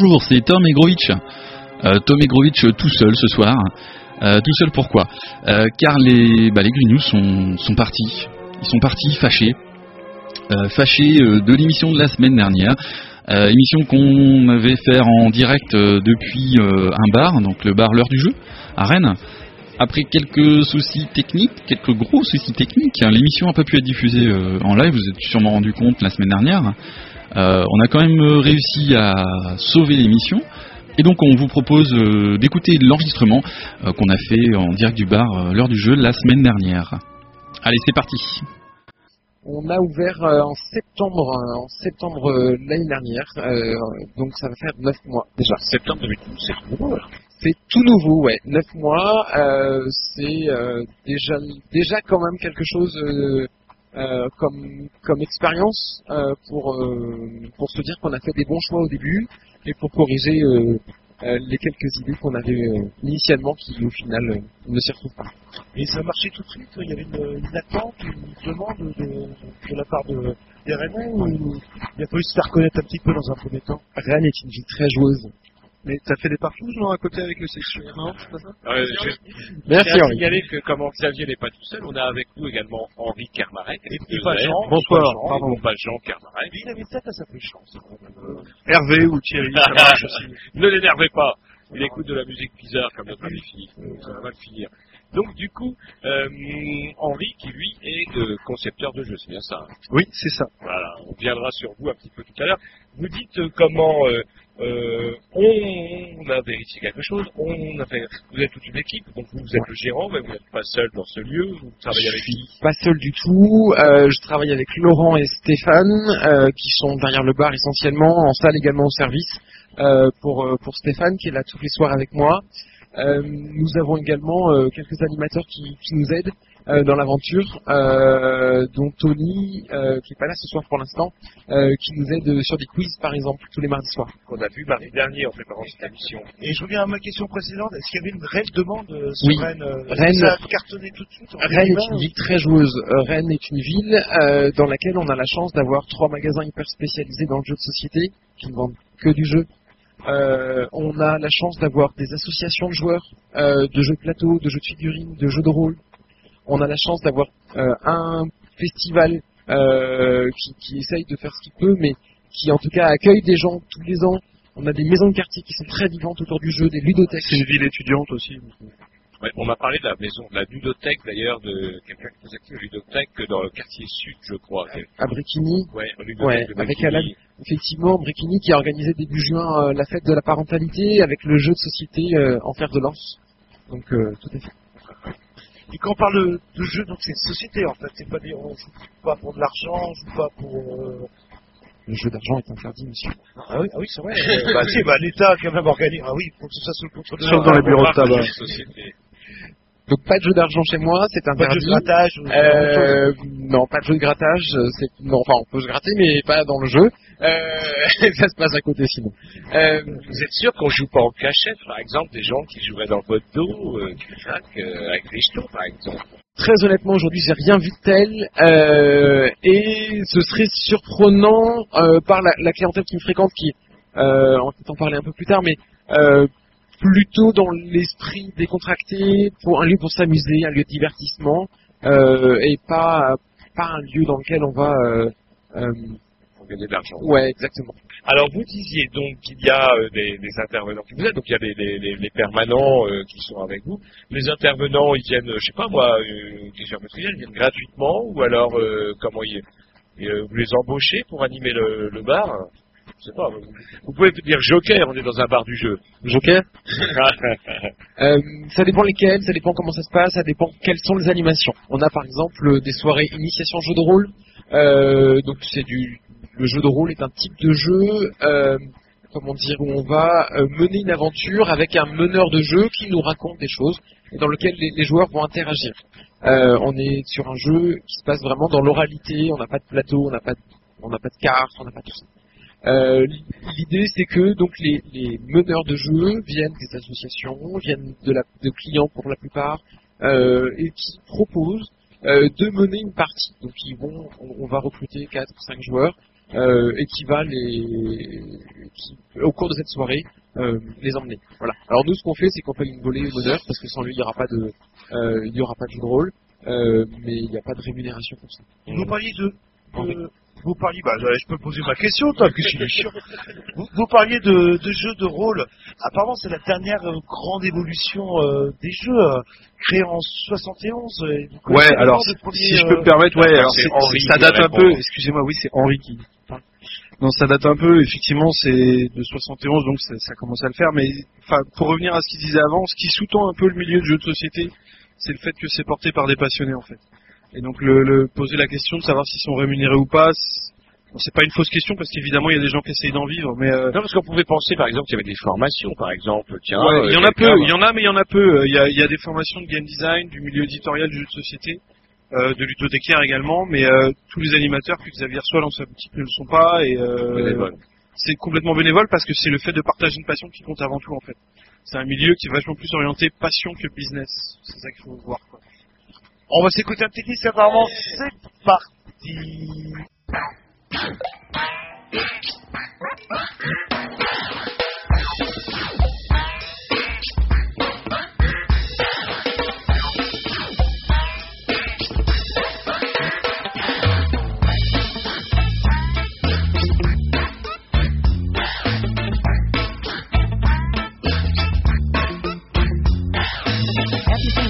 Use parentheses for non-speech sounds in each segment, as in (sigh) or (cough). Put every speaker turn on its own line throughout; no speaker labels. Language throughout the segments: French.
Bonjour, c'est Tom Egrovitch. Euh, Tom Egrovitch tout seul ce soir. Euh, tout seul pourquoi? Euh, Car les, bah, sont, sont partis. Ils sont partis fâchés. Fâchés de l'émission de la semaine dernière. Émission qu'on avait faire en direct depuis un bar, donc le bar L'heure du jeu, à Rennes. Après quelques soucis techniques, quelques gros soucis techniques, hein, l'émission n'a pas pu être diffusée en live, vous êtes sûrement rendu compte la semaine dernière. Euh, on a quand même euh, réussi à sauver l'émission. Et donc on vous propose euh, d'écouter l'enregistrement euh, qu'on a fait en direct du bar euh, l'heure du jeu la semaine dernière. Allez, c'est parti.
On a ouvert euh, en septembre, en septembre euh, l'année dernière, euh, donc ça va faire 9 mois déjà.
Septembre 2012, c'est tout nouveau.
C'est tout nouveau, ouais. 9 mois, euh, c'est euh, déjà déjà quand même quelque chose euh, comme comme expérience euh, pour euh, pour se dire qu'on a fait des bons choix au début et pour corriger euh, euh, les quelques idées qu'on avait euh, initialement qui au final ne s'y retrouvent pas.
Et ça a marché tout de suite Il y avait une, une attente, une demande de, de la part de, des Rennais ou il a fallu se faire connaître un petit peu dans un premier temps?
Rennes est une ville très joueuse.
Mais t'as fait des parfouses, non, à côté avec le section Non, c'est pas ça
Ouais, je,
Merci Henri.
signaler que comme Xavier n'est pas tout seul, on a avec nous également Henri Kermarek.
Et- pas Jean. Bonsoir,
Jean,
pardon.
pas Jean Kermarek.
Il avait peut-être à sa plus chance. Hervé ou Thierry, ça marche aussi. (laughs)
ne l'énervez pas. Il écoute de la musique bizarre comme notre ami Philippe. Ça va mal finir. Donc du coup, euh, Henri qui lui est euh, concepteur de jeux, c'est bien ça. hein
Oui, c'est ça.
Voilà, on viendra sur vous un petit peu tout à l'heure. Vous dites euh, comment euh, euh, on, a vérifié quelque chose, on a fait, vous êtes toute une équipe, donc vous, vous êtes le gérant, mais vous n'êtes pas seul dans ce lieu, vous travaillez
Je
avec
suis
qui
pas seul du tout. Euh, je travaille avec Laurent et Stéphane, euh, qui sont derrière le bar essentiellement, en salle également au service. Euh, pour pour Stéphane qui est là tous les soirs avec moi. Euh, nous avons également euh, quelques animateurs qui, qui nous aident euh, dans l'aventure, euh, dont Tony, euh, qui est pas là ce soir pour l'instant, euh, qui nous aide sur des quiz par exemple tous les mardis soirs.
qu'on a vu mardi dernier en préparant cette émission.
Et je reviens à ma question précédente. Est-ce qu'il y avait une réelle demande sur
Oui.
Rennes est-ce que
Rennes-
Ça a cartonné tout de suite. en
Rennes est
2020,
une ville très joueuse. Rennes est une ville euh, dans laquelle on a la chance d'avoir trois magasins hyper spécialisés dans le jeu de société qui ne vendent que du jeu. Euh, on a la chance d'avoir des associations de joueurs, euh, de jeux de plateau, de jeux de figurines, de jeux de rôle. On a la chance d'avoir euh, un festival qui, qui essaye de faire ce qu'il peut, mais qui en tout cas accueille des gens tous les ans. On a des maisons de quartier qui sont très vivantes autour du jeu, des ludothèques.
C'est une ville étudiante aussi.
Ouais, on m'a parlé de la maison, de la ludothèque d'ailleurs, de quelqu'un qui faisait actif ludothèque dans le quartier sud, je crois.
À Bricquigny,
Ouais, une ludothèque
Ouais,
de
avec
Bréquigny.
Alan. effectivement, Bricquigny qui a organisé début juin euh, la fête de la parentalité avec le jeu de société euh, en fer de lance. Donc euh, tout à fait.
Et quand on parle de, jeu, donc c'est une société en fait. C'est pas des, on joue pas pour de l'argent, on joue pas pour. euh,
Le jeu d'argent est interdit, monsieur.
Ah oui, ah oui c'est vrai. Euh, bah, si, bah, l'État a quand même organisé. Ah oui, pour que ça sous le contrôle de
Sauf dans les bureaux de tabac.
Donc pas de jeu d'argent chez moi, c'est
Pas de
interdit.
jeu de grattage.
Euh, non, pas de jeu de grattage. euh, C'est non, enfin on peut se gratter, mais pas dans le jeu. Euh, (laughs) ça se passe à côté sinon. Euh,
Vous êtes sûr qu'on joue pas en cachette, par exemple, des gens qui joueraient dans votre dos, euh, euh, avec les jetons, par exemple?
Très honnêtement, aujourd'hui, j'ai rien vu de tel, euh, et ce serait surprenant euh, par la, la clientèle qui me fréquente, qui, euh, on va peut-être en parler un peu plus tard, mais euh, plutôt dans l'esprit décontracté, pour un lieu pour s'amuser, un lieu de divertissement, euh, et pas pas un lieu dans lequel on va. Euh, euh,
pour gagner de l'argent.
ouais, exactement.
Alors vous disiez donc qu'il y a euh, des, des intervenants qui vous aident, donc il y a les, les- les- les permanents euh, qui sont avec vous. Les intervenants, ils viennent, je sais pas moi, euh, des géométriens, ils viennent gratuitement ou alors comment ils, vous les embauchez pour animer le, le bar? Je sais pas. Vous, vous pouvez dire joker, on est dans un bar du jeu.
Joker (laughs) Euh, ça dépend lesquels, ça dépend comment ça se passe, ça dépend quelles sont les animations. On a par exemple des soirées initiation jeu de rôle. Euh, donc c'est du le jeu de rôle est un type de jeu euh, comment dire où on va euh, mener une aventure avec un meneur de jeu qui nous raconte des choses et dans lequel les, les joueurs vont interagir. Euh, on est sur un jeu qui se passe vraiment dans l'oralité, on n'a pas de plateau, on n'a pas de, on n'a pas de cartes, on n'a pas tout ça. Euh, L'idée, c'est que donc les, les meneurs de jeu viennent des associations, viennent de, la, de clients pour la plupart, euh, et qui proposent euh, de mener une partie. Donc ils vont, on, on va recruter 4 ou 5 joueurs et qui va les, qui, au cours de cette soirée, les emmener. Voilà. Alors nous, ce qu'on fait, c'est qu'on paye une volée au meneur parce que sans lui, il n'y aura pas de, il y aura pas de jeu de rôle, mais il n'y a pas de rémunération pour ça.
Vous parliez de, de- vous parliez, bah, je peux poser ma question, toi, que je suis chiant. Vous, vous parliez de, de jeux de rôle. Apparemment, c'est la dernière euh, grande évolution euh, des jeux, euh, créés en 71. euh, vous connaissez
Ouais, alors
premier,
si je
euh,
peux me permettre, ouais, alors
c'est
c'est-
Henri
ça date un peu. Excusez-moi, oui, c'est Henri qui parle. Non, ça date un peu. Effectivement, c'est de 71, donc ça, ça commence à le faire. Mais enfin, pour revenir à ce qu'il disait avant, ce qui sous-tend un peu le milieu de jeux de société, c'est le fait que c'est porté par des passionnés en fait. Et donc le, le- poser la question de savoir s'ils sont rémunérés ou pas, c'est pas une fausse question parce qu'évidemment il y a des gens qui essayent d'en vivre, mais euh,
Non, parce qu'on pouvait penser, par exemple, qu'il y avait des formations, par exemple. Tiens,
Ouais,
euh,
il y en a peu, il y en a, mais il y en a peu. Il y a, il y a des formations de game design, du milieu éditorial du jeu de société, euh, de ludothécaire également, mais euh, tous les animateurs que Xavier reçoit dans sa boutique ne le sont pas et euh, c'est complètement bénévole parce que c'est le fait de partager une passion qui compte avant tout en fait. C'est un milieu qui est vachement plus orienté passion que business. C'est ça qu'il faut voir. Quoi.
On va s'écouter un petit disque, apparemment, c'est parti. (laughs)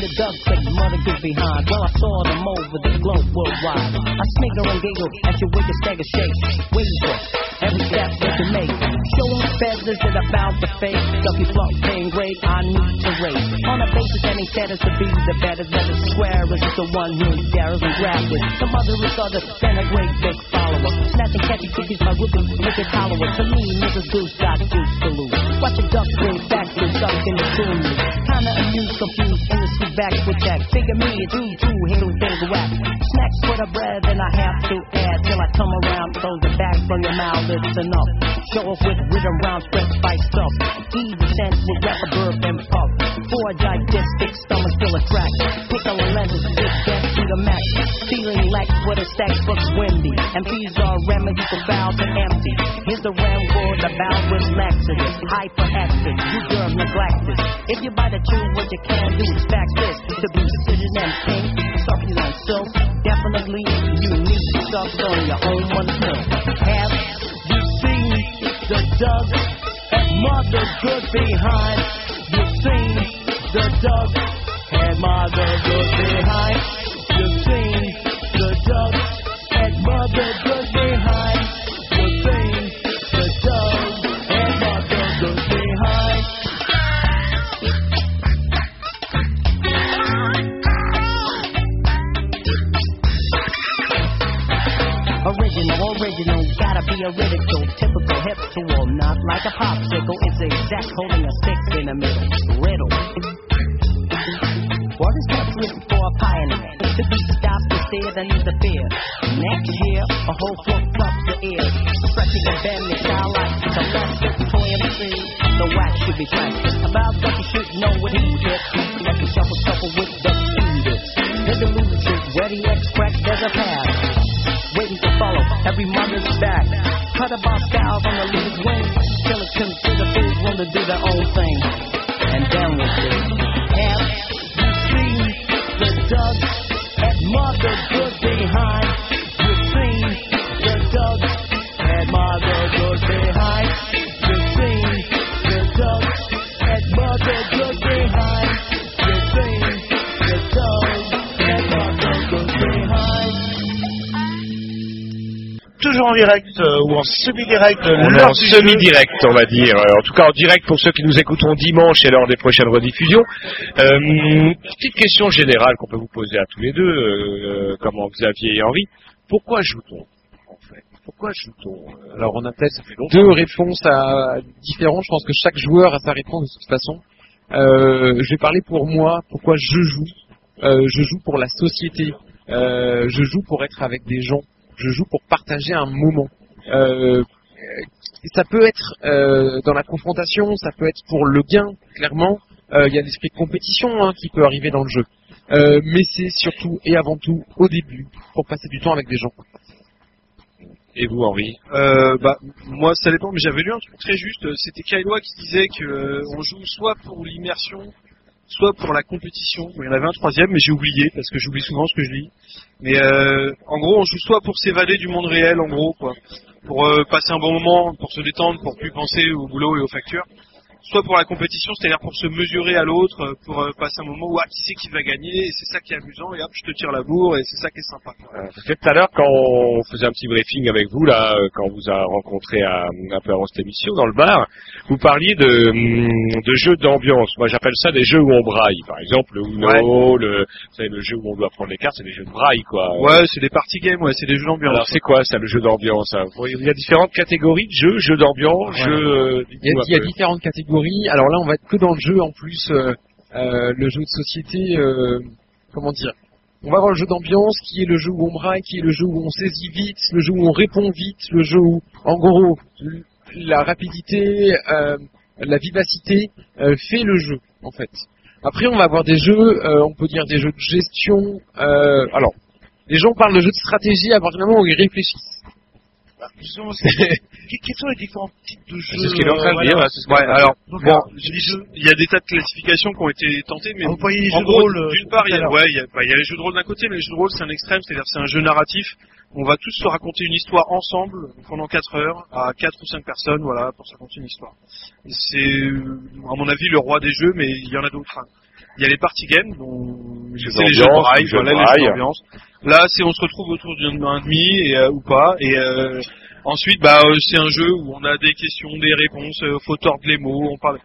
the that your mother gets behind? Well, I saw them over the globe worldwide. I snigger and giggle as you wake a stagger shake. Waver every step that you make. Showing feathers that are bound to fade. Ducky flop paying great, I need to race. On a basis that ain't status to be the better than the square is the one who dares and grabs it. The mother is other than a great big follower. Snatching catchy cookies by whipping wicked hollower. To me, Mrs. Goose got juice to lose. Watch a duck bring back to something to me. Kinda amused, confused, back with that. Figure me, it's you too, halo things whack. Snacks for the bread, then I have to add till I come around, throws the back from your mouth, it's enough. Show off with rhythm round, spread spice stuff. Easy sense with rapper burp and puff. Four digestic stomachs fill a crack. Pick on lenses, big to the max. Feeling like what a stack books windy. And these are remedies for bowels and empty. Here's the ram the bowel with laxative. Hyperactive, you germ neglected. If you bite the chew, what you can do is fact this. To be precision and pink, succulent silk. Definitely unique stuff on your own one pill. Have you seen the and mother good behind?
Direct euh, ou en semi-direct.
On est en semi-direct, on va dire. Euh, En tout cas, en direct pour ceux qui nous écouteront dimanche et lors des prochaines rediffusions. Euh, petite question générale qu'on peut vous poser à tous les deux, euh, comment Xavier et Henri. Pourquoi joue-t-on en fait? Pourquoi joue-on Euh,
Alors on a peut-être
Ça fait longtemps.
deux réponses à différentes. Je pense que chaque joueur a sa réponse de toute façon. Euh, je vais parler pour moi, pourquoi je joue. Euh, je joue pour la société. Euh, je joue pour être avec des gens. Je joue pour partager un moment. Euh, ça peut être euh, dans la confrontation, ça peut être pour le gain, clairement. Euh, Il y a l'esprit de compétition hein, qui peut arriver dans le jeu. Euh, mais c'est surtout et avant tout au début pour passer du temps avec des gens.
Et vous, Henri?
Euh, bah, moi, ça dépend, mais j'avais lu un truc très juste. C'était Kailoa qui disait que euh, on joue soit pour l'immersion, soit pour la compétition. Il y en avait un troisième, mais j'ai oublié parce que j'oublie souvent ce que je lis. Mais euh, en gros, on joue soit pour s'évader du monde réel, en gros, quoi, pour euh, passer un bon moment, pour se détendre, pour plus penser au boulot et aux factures. Soit pour la compétition, c'est-à-dire pour se mesurer à l'autre, euh, pour euh, passer un moment où ah, qui c'est qui va gagner, et c'est ça qui est amusant, et hop, je te tire la bourre, et c'est ça qui est sympa.
Euh, tout à l'heure, quand on faisait un petit briefing avec vous, là, quand on vous a rencontré à, un peu avant cette émission, dans le bar, vous parliez de, hum, de jeux d'ambiance. Moi, j'appelle ça des jeux où on braille. Par exemple, le Uno, le, vous savez, le jeu où on doit prendre les cartes, c'est des jeux de braille, quoi.
Ouais, c'est des party games, ouais, c'est des jeux d'ambiance.
Alors, c'est quoi ça, le jeu d'ambiance hein? Il y a différentes catégories de jeux, jeux d'ambiance,
Ouais.
jeux... euh,
Il y, a, il y différentes catégories. Alors là, on va être que dans le jeu en plus. euh, euh, le jeu de société, euh, comment dire On va avoir le jeu d'ambiance, qui est le jeu où on braille, qui est le jeu où on saisit vite, le jeu où on répond vite, le jeu où, en gros, la rapidité, la vivacité fait le jeu, en fait. Après, on va avoir des jeux, on peut dire des jeux de gestion. alors, les gens parlent de jeux de stratégie à partir du moment où ils réfléchissent.
Justement, que- quels sont les différents types de jeux
C'est ce qu'il est en train de
euh,
dire, c'est ce qu'il est en train de
alors, bon,
alors, jeux-
il y a des tas de classifications qui ont été tentées, mais en
jeux de
gros,
rôle,
d'une part, il y, a, les jeux de rôle d'un côté, mais les jeux de rôle, c'est un extrême, c'est-à-dire c'est un jeu narratif. On va tous se raconter une histoire ensemble pendant 4 heures à 4 ou 5 personnes, voilà, pour se raconter une histoire. C'est, à mon avis, le roi des jeux, mais il y en a d'autres. Il y a les party games, dont
Jeux
c'est les jeux de braille, voilà, les jeux d'ambiance. Là, c'est on se retrouve autour d'un d'un demi et, euh, ou pas, et euh, ensuite, bah, euh, c'est un jeu où on a des questions, des réponses, faut tordre les mots, on parle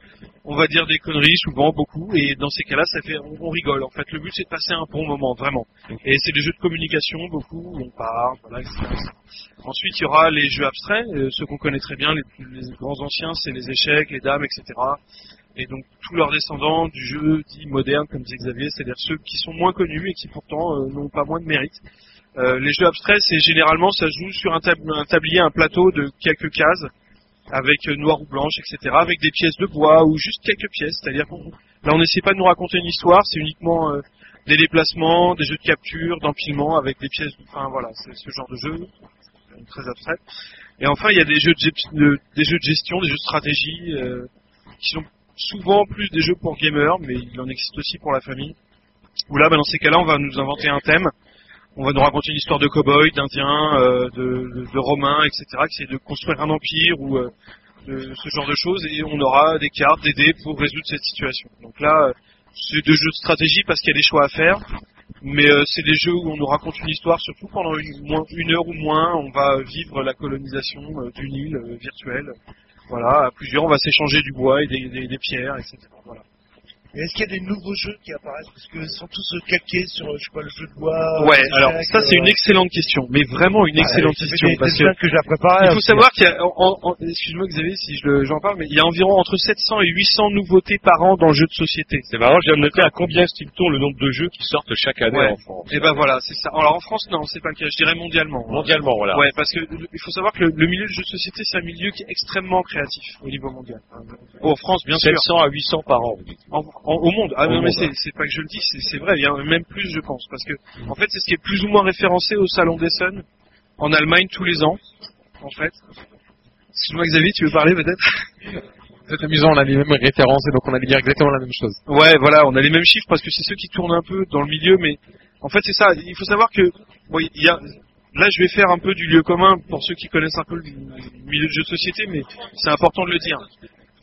on va dire des conneries souvent beaucoup. Et dans ces cas-là ça fait on, on rigole. En fait le but c'est de passer un bon moment vraiment. Et c'est des jeux de communication beaucoup où on parle voilà etc. ensuite il y aura les jeux abstraits ceux qu'on connaît très bien les, plus- les grands anciens c'est les échecs les dames etc et donc tous leurs descendants du jeu dit moderne comme disait Xavier c'est-à-dire ceux qui sont moins connus et qui pourtant euh, n'ont pas moins de mérite Euh, les jeux abstraits c'est généralement ça joue sur un, tab- un tablier un plateau de quelques cases avec euh, noir ou blanche, etc., avec des pièces de bois ou juste quelques pièces. C'est-à-dire qu'on là on n'essaie pas de nous raconter une histoire, c'est uniquement euh, des déplacements, des jeux de capture, d'empilement avec des pièces. Enfin voilà, c'est ce genre de jeu très abstrait. Et enfin il y a des jeux de, des jeux de gestion, des jeux de stratégie qui sont souvent plus des jeux pour gamers, mais il en existe aussi pour la famille. Où là, bah, dans ces cas-là, on va nous inventer un thème on va nous raconter une histoire de cow-boy, d'indiens, euh, de, romains, etc., qui essaient de construire un empire ou euh, ce genre de choses, et on aura des cartes, des dés pour résoudre cette situation. Donc là, euh, c'est des jeux de stratégie parce qu'il y a des choix à faire, mais c'est des jeux où on nous raconte une histoire, surtout pendant une, heure ou moins, on va vivre la colonisation d'une île virtuelle. Voilà, à plusieurs, on va s'échanger du bois et des, des- pierres, etc. Voilà.
Est-ce qu'il y a des nouveaux jeux qui apparaissent? Parce qu'ils sont tous euh, calqués sur, euh, je sais pas, le jeu de loi.
Ouais,
euh,
alors ça c'est
euh,
une excellente question, mais vraiment une
ah,
excellente
j'ai fait
question
des-
parce que
que j'ai préparé.
il faut savoir qu'il y a, en- en- excuse-moi Xavier si je j'en parle, mais il y a environ entre 700 et 800 nouveautés par an dans le jeu de société.
C'est marrant, je viens de noter à combien estime-t-on le nombre de jeux qui sortent chaque année
Ouais.
en France.
Et ben voilà, c'est ça. Alors en France non, c'est pas le cas, je dirais mondialement.
Mondialement, voilà.
Ouais, parce que il faut savoir que le, le milieu du jeu de société c'est un milieu qui est extrêmement créatif au niveau mondial. En France bien sûr.
700 à 800 par an, vous dites.
En- en- au monde. Ah
Au
non, mais c'est, c'est pas que je le dis, c'est, c'est vrai. Il y en a même plus, je pense, parce que en fait, c'est ce qui est plus ou moins référencé au salon d'Essen en Allemagne tous les ans. En fait. Excuse-moi, Xavier, tu veux parler peut-être? (laughs)
C'est amusant, on a les mêmes références et donc on allait dire exactement la même chose.
Ouais, voilà, on a les mêmes chiffres parce que c'est ceux qui tournent un peu dans le milieu, mais en fait, c'est ça. Il faut savoir que bon, il y a. Là, je vais faire un peu du lieu commun pour ceux qui connaissent un peu le milieu de jeux de société, mais c'est important de le dire.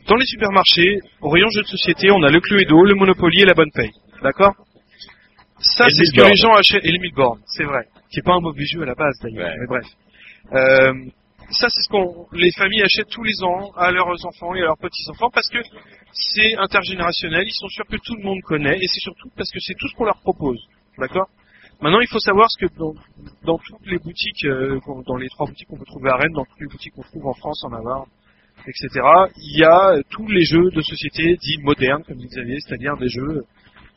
Dans les supermarchés, au rayon jeux de société, on a le Cluedo, le Monopoly et la Bonne Paye. D'accord? Ça, c'est ce que les gens achètent. Et le Milborn, c'est vrai. Qui est pas un mauvais jeu à la base, d'ailleurs.
Ouais.
Mais bref. Euh, ça, c'est ce qu'on les familles achètent tous les ans à leurs enfants et à leurs petits-enfants parce que c'est intergénérationnel, ils sont sûrs que tout le monde connaît et c'est surtout parce que c'est tout ce qu'on leur propose. D'accord? Maintenant, il faut savoir ce que dans, dans toutes les boutiques, euh, dans les trois boutiques qu'on peut trouver à Rennes, dans toutes les boutiques qu'on trouve en France, en Navarre, etc., il y a tous les jeux de société dits modernes, comme dit Xavier, c'est-à-dire des jeux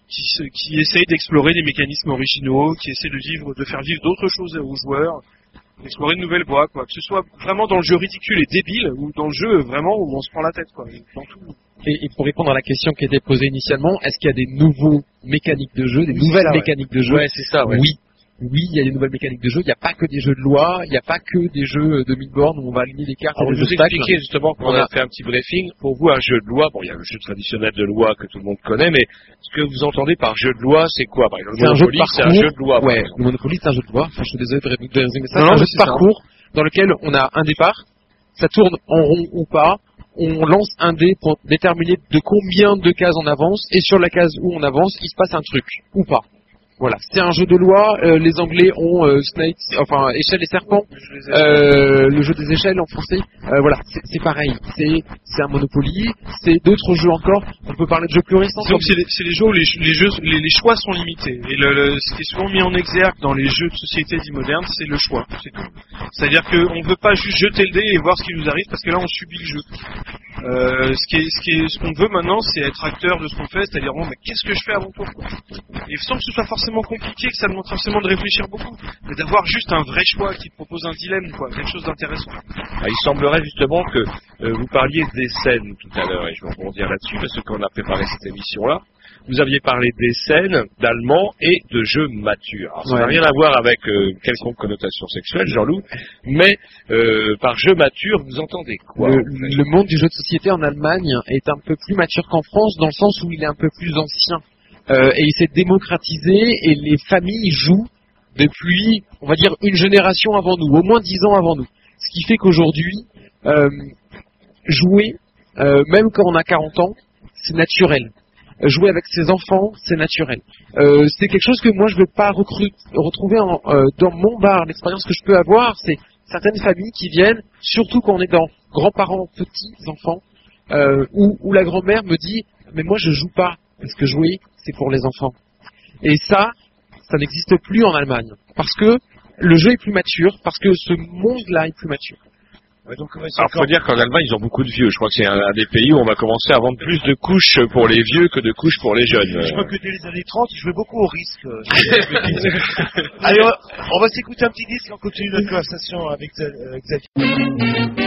qui, se- qui essayent d'explorer des mécanismes originaux, qui essaient de vivre, de faire vivre d'autres choses aux joueurs, d'explorer de nouvelles voies, quoi. Que ce soit vraiment dans le jeu ridicule et débile, ou dans le jeu vraiment où on se prend la tête, quoi. Dans tout.
Et, et pour répondre à la question qui était posée initialement, est-ce qu'il y a des nouveaux mécaniques de jeu, des
Oui,
nouvelles
ça, ouais.
mécaniques de jeu?
Ouais, c'est ça, ouais.
Oui. Oui, il y a des nouvelles mécaniques de jeu. Il n'y a pas que des jeux de loi, il n'y a pas que des jeux de midboard où on va aligner les cartes
Alors,
et
vous
obstacles.
expliquer justement qu'on
On
a
a-
fait un petit briefing. Pour vous, un jeu de loi, bon, il y a le jeu traditionnel de loi que tout le monde connaît, mais ce que vous entendez par jeu de loi, c'est quoi? Par exemple, Monopoly, c'est un jeu de loi.
Ouais, le Monopoly c'est un jeu de loi. Enfin, je suis désolé de ré- de résumer ça. C'est un jeu
mais
de parcours dans lequel on a un départ, ça tourne en rond ou pas, on lance un dé pour déterminer de combien de cases on avance, et sur la case où on avance, il se passe un truc, ou pas. Voilà, c'est un jeu de loi, euh, les Anglais ont euh, Snakes, enfin échelle et serpent, euh, le jeu des échelles en français, euh, voilà, c'est pareil, c'est c'est un Monopoly, c'est d'autres jeux encore, on peut parler de jeux plus récents,
Donc c'est les, jeux où les, les jeux, les, les choix sont limités. Et le, le- ce qui est souvent mis en exergue dans les jeux de société dits modernes, c'est le choix. C'est tout. C'est-à-dire qu'on ne veut pas juste jeter le dé et voir ce qui nous arrive parce que là on subit le jeu. Ce qui est, ce qui est, ce qu'on veut maintenant, c'est être acteur de ce qu'on fait, c'est-à-dire bon, qu'est-ce que je fais tour quoi Et sans que ce soit forcément compliqué, que ça demande forcément de réfléchir beaucoup, mais d'avoir juste un vrai choix qui te propose un dilemme, quoi, quelque chose d'intéressant.
Ah, il semblerait justement que euh, vous parliez des scènes tout à l'heure, et je vais rebondir là-dessus, parce que quand on a préparé cette émission-là, vous aviez parlé des scènes, d'allemand et de jeux matures. Alors, ça n'a rien à voir avec euh, quelconque connotation sexuelle, Jean-Loup, mais euh, par jeu mature, vous entendez quoi
le,
en fait?
le monde du jeu de société en Allemagne est un peu plus mature qu'en France dans le sens où il est un peu plus ancien Euh, et il s'est démocratisé et les familles jouent depuis, on va dire, une génération avant nous, au moins dix ans avant nous. Ce qui fait qu'aujourd'hui, euh, jouer, euh, même quand on a 40 ans, c'est naturel. Jouer avec ses enfants, c'est naturel. C'est quelque chose que moi je ne veux pas retrouver dans mon bar. L'expérience que je peux avoir, c'est certaines familles qui viennent, surtout quand on est dans grands-parents, petits enfants, où, où la grand-mère me dit mais moi je joue pas parce que jouer c'est pour les enfants. Et ça, ça n'existe plus en Allemagne parce que le jeu est plus mature, parce que ce monde-là est plus mature.
Ouais, donc, ouais,
Alors, faut dire qu'en Allemagne, ils ont beaucoup de vieux. Je crois que c'est un, un des pays où on va commencer à vendre plus de couches pour les vieux que de couches pour les jeunes.
Je crois que dès les années 30, je jouais beaucoup au risque. (laughs) Allez, on va, s'écouter un petit disque et on continue notre conversation avec euh, Xavier.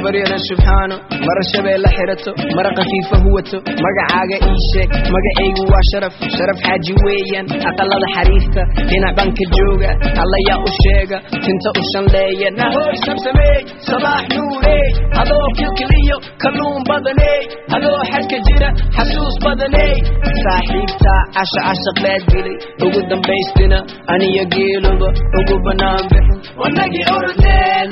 Gabaryadan shubxaano mara shabeelle xirato mara khafiifa huwato magacaaga ii sheeg magacaygu waa sharaf sharaf xaaji weeyaan aqalada xariifta dhinac banka jooga allayaa u sheega tinta u shanleeya nahoy sabsameey sabaax nuurey adoo kilkiliyo kalluun badaney adoo xadka jira xasuus badaney saaxiibtaa casha cashaq baad dilay ugu dambaystina aniyo geeluba ugu bannaan bixin. Wanagii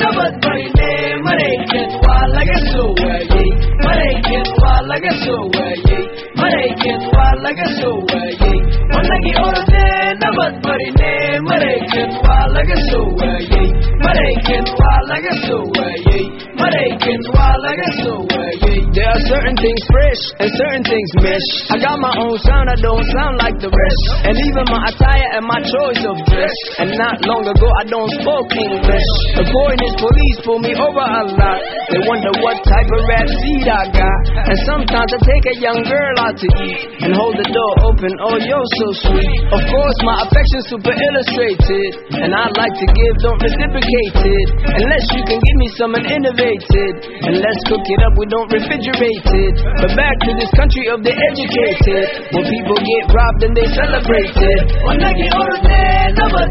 nabad barinee maraykan waa laga soo waayey maraykan waa laga soo waayey maraykan waa laga soo waayey wanagii orodee nabad barine maraykan waa laga soo waayey maraykan waa laga soo waayey maraykan waa laga soo waayey There are certain things fresh and certain things mesh. I got my own sound, I don't sound like the rest. And even my attire and my choice of dress. And not long ago, I don't spoke English. The is, police pull me over a lot. They wonder what type of rap seed I got. And sometimes I take a young girl out to eat and hold the door open. Oh, you're so sweet. Of course, my affection's super illustrated. And I like to give, don't reciprocate it. Unless you can give me something innovated. And let's cook it up, we don't refrigerate it. But back to this country of the educated. Where people get robbed and they celebrate it. Wanagi orne, nabat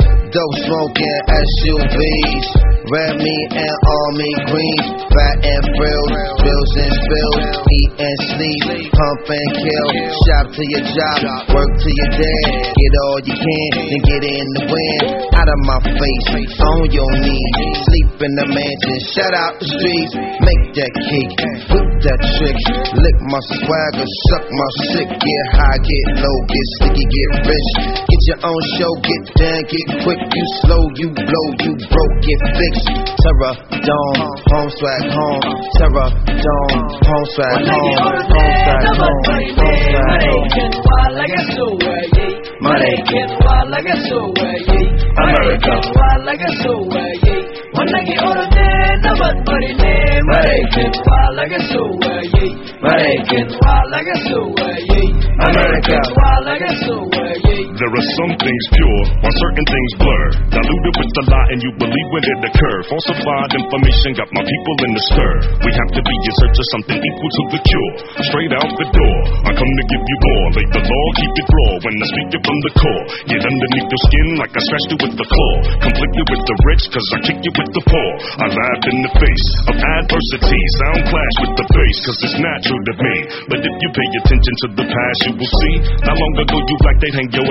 Dope smoking SUVs. Red meat and army greens. Fat and frills. Bills and spills. Eat and sleep. Pump and kill. Shop to your job. Work to your dad. Get all you can. Then get in the wind. Out of my face. On your knees. Sleep in the mansion. Shut out the streets. Make that cake. That trick. Lick my swagger. Suck my sick. Get high. Get low. Get sticky. Get rich. Get your own show. Get down. Get quick. You slow. You blow. You broke. Get fixed. Terror. Dome. Home swag. Home. Terror. Dome. Home swag. Home. Home swag. Home. Home swag. Home.
soo American, wild like a sewer, yeah. American, wild like a sewer, yeah. America, wild like a sewer,
there are some things pure, while certain things blur. Diluted with the lie, and you believe when it occur. Falsified information got my people in the stir. We have to be in search of something equal to the cure. Straight out the door, I come to give you more. Lay the law, keep it raw. When I speak it from the core, get underneath your skin like I scratched you with the claw. Conflict you with the rich, cause I kick you with the paw. I laugh in the face of adversity. Sound clash with the bass, cause it's natural to me. But if you pay attention to the past, you will see. Not long ago, you like they hang your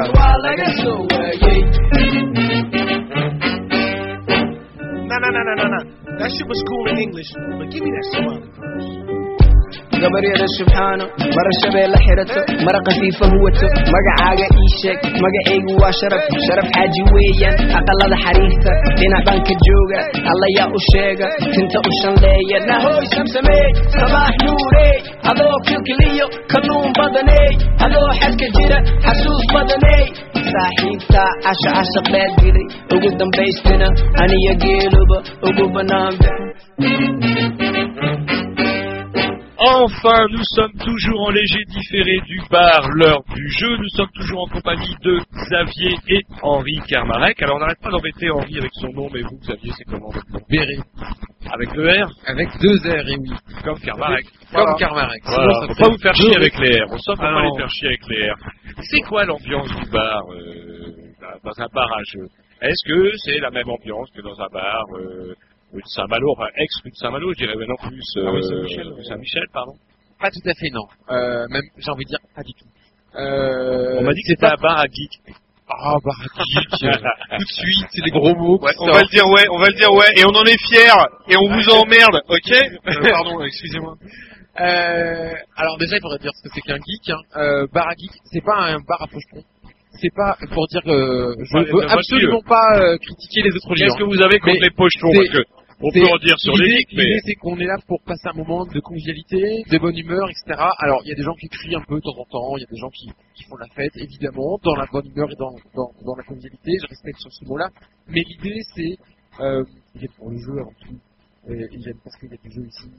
Nah, nah, nah, nah, nah, nah. That
shit was cool in English, but give me that song. verse.
Gabaryada subxaano mara shabeelle xirato mara khafiifa huwato. Magacaaga ii sheeg magacaygu waa sharaf. Sharaf xaaji weeyaan aqalada xariirta dhinac baan ka jooga allayaa u sheega tinta u shanleeya. Nahoy samsameey sabaax nuurey adoo kilkiliyo kalluun badaney adoo xadka jira xasuus badaney saaxiibtaa casha cashaq baad dilay ugu dambaystina aniyo geeluba ugu bannaan
Enfin, nous sommes toujours en léger différé du bar, l'heure du jeu. Nous sommes toujours en compagnie de Xavier et Henri Kermarek. Alors, on n'arrête pas d'embêter Henri avec son nom, mais vous, Xavier, c'est comment
Béré.
Avec le R
Avec deux R et oui.
Comme Kermarek.
Comme Carmarek.
Voilà,
Sinon, ça
faut pas vous faire chier avec les R. On faut
Ah
pas
non.
les faire chier avec les R. C'est quoi l'ambiance du bar euh, dans un bar à jeu Est-ce que c'est la même ambiance que dans un bar euh, rue de Saint-Malo, enfin ex-rue de Saint-Malo, je dirais maintenant plus euh,
Ah oui, Saint-Michel.
rue Saint-Michel, pardon.
Pas tout à fait, non. Euh, même, j'ai envie de dire, pas du tout. Euh,
On m'a dit que c'était
pas...
un bar à geek.
Ah, bah, geek, euh, (laughs) tout de suite, c'est des gros mots.
Ouais, on va le dire ouais, on va le dire ouais, et on en est fiers, et on vous (laughs) emmerde, ok Euh, Pardon, excusez-moi.
Euh, alors déjà, il faudrait dire ce que c'est qu'un geek. Hein. Euh, bar à geek, c'est pas un bar à faucheton. C'est pas pour dire. Euh, je
Ouais,
veux absolument pas euh, critiquer les autres
Qu'est-ce
gens.
que vous avez contre
Mais
les pochetons Parce que On peut en dire sur les mais
L'idée, c'est qu'on est là pour passer un moment de convivialité, de bonne humeur, etc. Alors, il y a des gens qui crient un peu de temps en temps, il y a des gens qui, qui font la fête, évidemment, dans la bonne humeur et dans, dans, dans la convivialité. Je respecte sur ce mot-là. Mais l'idée, c'est, euh, ils viennent pour le jeu avant tout. Et ils viennent parce qu'il y a du jeu ici.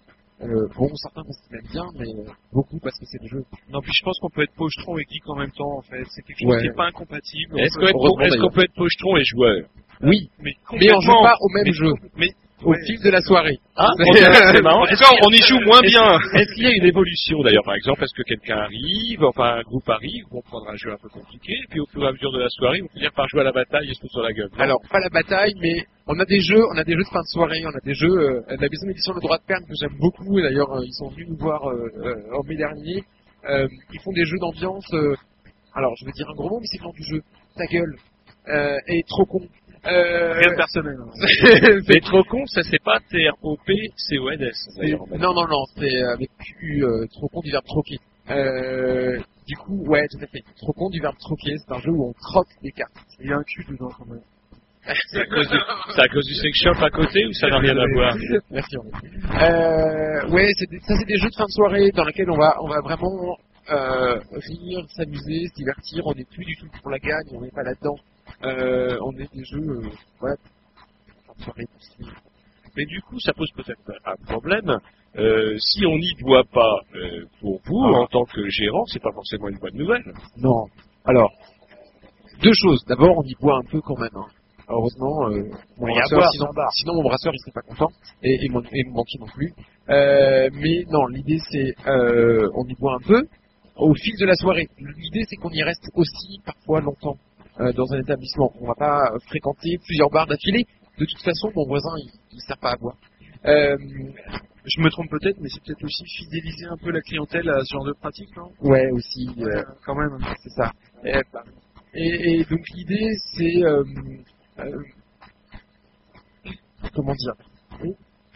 Euh, bon, certains parce qu'ils m'aiment bien, mais euh, beaucoup parce que c'est le jeu.
Non, puis je pense qu'on peut être pochetron et geek en même temps, en fait. C'est quelque chose
Ouais.
qui n'est pas incompatible.
est-ce
On
qu'on
peut-
peut,
heureusement,
est-ce qu'on
d'ailleurs.
peut être pochetron et joueur?
Oui,
Mais,
mais on joue
complètement.
pas au même
Mais-
jeu.
Mais
Au fil de la soirée.
Ah,
C'est- (laughs)
c'est marrant.
on y joue moins bien.
Est-ce qu'il y a une évolution d'ailleurs Par exemple, est-ce que quelqu'un arrive, enfin un groupe arrive, on prendre un jeu un peu compliqué, puis au fur et à mesure de la soirée, on finir par jouer à la bataille et se sur la gueule
Alors, pas la bataille, mais on a des jeux, on a des jeux de fin de soirée, on a des jeux, euh, la maison d'édition Le Droit de Perne que j'aime beaucoup, et d'ailleurs euh, ils sont venus nous voir euh, en mai dernier. Ils font des jeux d'ambiance, alors je vais dire un gros mot, mais c'est le nom du jeu, ta gueule, euh, et trop con. Euh,
Rien de personnel. hein. (laughs)
C'est trop con, ça c'est pas T-R-O-P-C-O-N-S.
c'est-
fait.
non, non, non, c'est avec Q, euh, trop con du verbe troquer. Euh, du coup, ouais, tout à fait. Trop con du verbe troquer, c'est un jeu où on troque des cartes.
Il y a un cul dedans, quand même.
C'est à cause du, c'est à cause du sex shop à côté ou ça n'a rien à voir? (laughs)
Merci. Euh, ouais, c'est des- ça c'est des jeux de fin de soirée dans lesquels on va, on va vraiment euh, rire, s'amuser, se divertir. On n'est plus du tout pour la gagne, on n'est pas là-dedans. Euh, on est des jeux, euh, soirée.
Mais du coup, ça pose peut-être un problème. Euh, si on n'y doit pas euh, pour vous,
Ah.
en tant que gérant, c'est pas forcément une bonne nouvelle.
Non. Alors, deux choses. D'abord, on y boit un peu quand même. hein. Heureusement, euh, mon
y
brasseur,
boire,
sinon, sinon mon brasseur il serait pas content et, et, mon, et mon banquier non plus. Mais non, l'idée c'est on y boit un peu au fil de la soirée. L'idée c'est qu'on y reste aussi parfois longtemps euh, dans un établissement. On va pas fréquenter plusieurs bars d'affilée. De toute façon, mon voisin il, il sert pas à boire. Euh,
Je me trompe peut-être, mais c'est peut-être aussi fidéliser un peu la clientèle à ce genre de pratique, non?
Ouais aussi. euh,
Quand même.
c'est ça. Et, et- et donc l'idée c'est comment dire?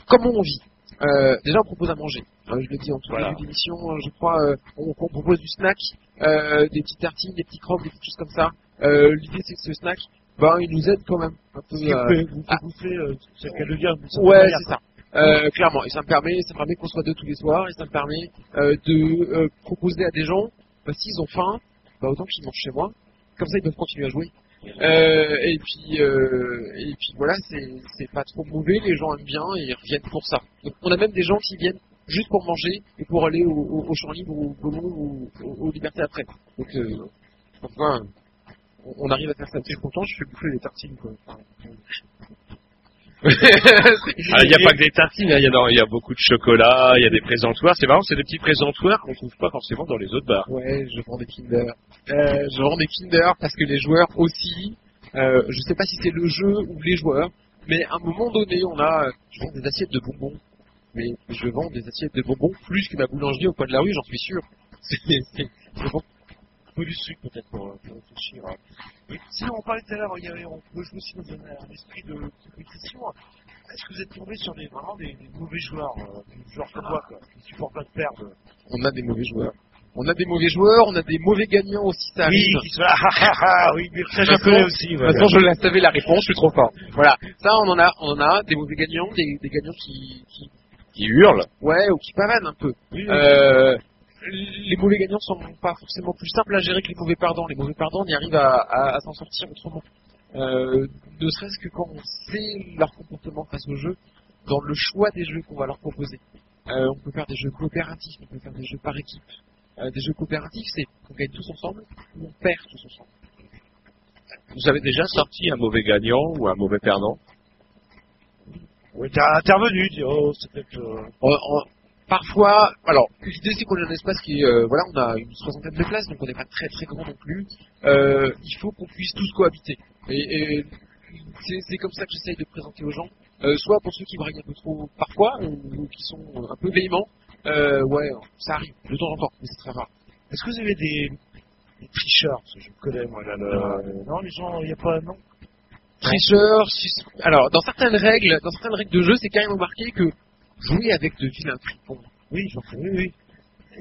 Comment on vit? Euh, déjà on propose à manger. Euh, je le dis en tout
Voilà.
début d'émission, je crois euh, on, on propose du snack, des petites tartines, des petits croques, des petites choses comme ça. Euh, l'idée c'est que ce snack, ben il nous aide quand même un peu.
Ce
euh,
vous
ah.
bouffer, euh, c'est qu'elle devient
Ouais, c'est ça. Euh, clairement, et ça me permet, ça me permet qu'on soit deux tous les soirs, et ça me permet euh, de proposer à des gens, bah, s'ils ont faim, bah, autant qu'ils mangent chez moi. Comme ça, ils peuvent continuer à jouer. Et puis, et puis voilà, c'est c'est pas trop mauvais. Les gens aiment bien et ils reviennent pour ça. Donc, on a même des gens qui viennent juste pour manger et pour aller au, au, au champ libre ou au au- aux libertés après. Donc, enfin, on, arrive à faire ça.
T'es content, je fais bouffer des tartines, quoi. (laughs)
Ah, Il n'y a pas que des tartines, hein, il y, a y beaucoup de chocolat, il y a des présentoirs. C'est marrant, c'est des petits présentoirs qu'on trouve pas forcément dans les autres bars.
Ouais, je vends des Kinder. Euh, je vends des Kinder parce que les joueurs aussi, euh, je sais pas si c'est le jeu ou les joueurs, mais à un moment donné, on a, je vends des assiettes de bonbons. Mais je vends des assiettes de bonbons plus que ma boulangerie au coin de la rue, j'en suis sûr. (laughs) C'est- c'est- je vends
Un peu du sucre peut-être pour, euh, pour réfléchir. Et si on parlait tout à l'heure, on peut jouer aussi dans un, un esprit de compétition. Est-ce que vous êtes tombé sur des, vraiment des, des mauvais joueurs, euh, des joueurs comme moi, quoi, qui supportent pas de perdre?
On a des mauvais joueurs. On a des mauvais joueurs, on a des mauvais gagnants aussi, ça
Oui,
arrive.
sont ah, ah, ah, oui, mais ça,
toute
connais aussi.
De toute façon, je la savais la réponse, je suis trop fort. Voilà. Ça, on en a, on en a des mauvais gagnants, des, des gagnants qui, qui,
Qui hurlent.
ouais, ou qui pavanent un peu.
Oui, oui.
Euh, les mauvais gagnants sont pas forcément plus simples à gérer que les mauvais perdants. Les mauvais perdants, on y arrive à, à- à s'en sortir autrement. Euh, ne serait-ce que quand on sait leur comportement face au jeu, dans le choix des jeux qu'on va leur proposer. Euh, on peut faire des jeux coopératifs, on peut faire des jeux par équipe. Euh, des jeux coopératifs, c'est on gagne tous ensemble ou on perd tous ensemble.
Vous avez déjà sorti un mauvais gagnant ou un mauvais perdant?
Oui, t'as intervenu, dis, oh, c'est peut-être, euh,
On- on- parfois, alors l'idée c'est qu'on a un espace qui est, euh, voilà, on a une soixantaine de places, donc on n'est pas très très grand non plus. Euh, il faut qu'on puisse tous cohabiter. Et, et c'est comme ça que j'essaye de présenter aux gens. Euh, soit pour ceux qui braillent un peu trop parfois, ou, ou qui sont un peu véhéments. Euh, ouais, ça arrive de temps en temps, mais c'est très rare.
Est-ce que vous avez des, des tricheurs Parce que je connais, moi, là, le... Non, les gens, il n'y a pas, non?
Tricheur, sus- alors dans certaines règles, dans certaines règles de jeu, c'est carrément marqué que jouer avec de vilains tripons.
Oui, j'en fais, oui, oui.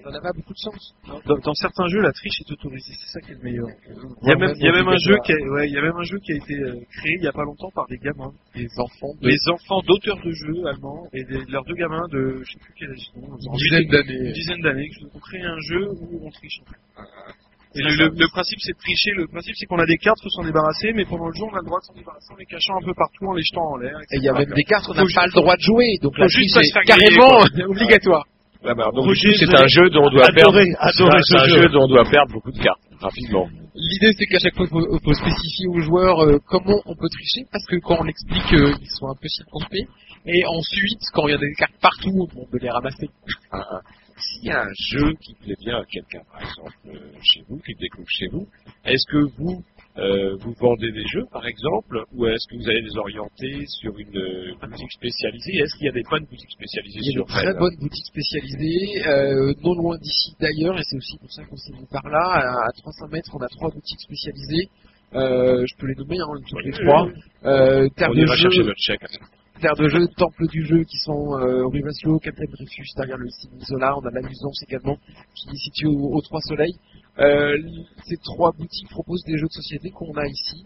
Ça n'a pas beaucoup de sens.
Dans, dans certains jeux, la triche est autorisée, c'est ça qui est le meilleur. Il y a même, il y a même un jeu qui a, ouais, il y a même un jeu qui a été euh, créé il y a pas longtemps par des gamins,
Les enfants de
les enfants d'auteurs de jeux allemands et des- leurs deux gamins de, je sais plus quel âge
une dizaine d'années.
une dizaine d'années, qui ont créé un jeu où on triche. Et le, le- le principe c'est de tricher, le principe c'est qu'on a des cartes, faut s'en débarrasser, mais pendant le jeu on a le droit de s'en débarrasser en les cachant un peu partout, en les jetant en l'air.
Et il y a même des cartes, on n'a pas le droit de jouer, donc la
juste
triche
pas se
est
faire griller,
carrément (laughs) obligatoire.
Ah bah, donc, c'est un jeu dont on doit perdre. c'est un jeu
jeu.
dont on doit perdre beaucoup de cartes rapidement.
L'idée c'est qu'à chaque fois il faut, faut spécifier aux joueurs euh, comment on peut tricher, parce que quand on l'explique, euh, ils sont un peu circonspects. Et ensuite, quand il y a des cartes partout, on peut les ramasser.
Ah, ah. S'il y a un jeu qui plaît bien à quelqu'un, par exemple, euh, chez vous, qui découvre chez vous, est-ce que vous, euh, vous vendez des jeux, par exemple, ou est-ce que vous allez les orienter sur une euh, boutique spécialisée? Est-ce qu'il y a des bonnes boutiques spécialisées
Il y a
sur
de très bonnes boutiques spécialisées, euh, non loin d'ici d'ailleurs, et c'est aussi pour ça qu'on s'est mis par là. À 300 mètres, on a trois boutiques spécialisées. Je peux les nommer, hein, toutes les trois. Euh,
On ira chercher notre chèque.
Terre de jeu, Temple du jeu, qui sont euh, rue Maslow, Captain Dreyfus, derrière le Cine Zola. On a l'amusance également, qui est située au, au Trois Soleils. Euh, ces trois boutiques proposent des jeux de société qu'on a ici.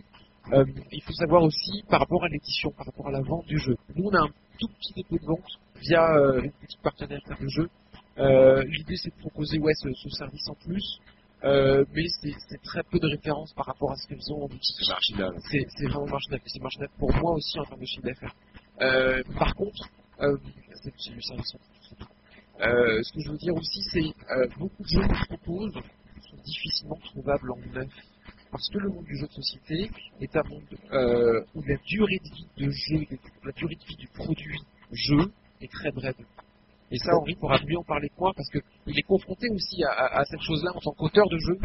Euh, il faut savoir aussi par rapport à l'édition, par rapport à la vente du jeu. Nous, on a un tout petit dépôt de vente via euh, une petite partenaire Terre de jeu. Euh, L'idée, c'est de proposer ouais, ce, ce service en plus, euh, mais c'est très peu de références par rapport à ce qu'elles ont en boutique.
C'est marginal.
C'est vraiment marginal. C'est marginal pour moi aussi en termes de chiffre d'affaires. Euh, par contre, euh. Euh, ce que je veux dire aussi, c'est beaucoup de jeux qu'on propose sont difficilement trouvables en neuf. Parce que le monde du jeu de société est un monde où la durée de vie de jeu, la durée de vie du produit jeu est très brève. Et ça, Henri pourra mieux en parler que moi parce qu'il est confronté aussi à, à- à cette chose-là en tant qu'auteur de jeu.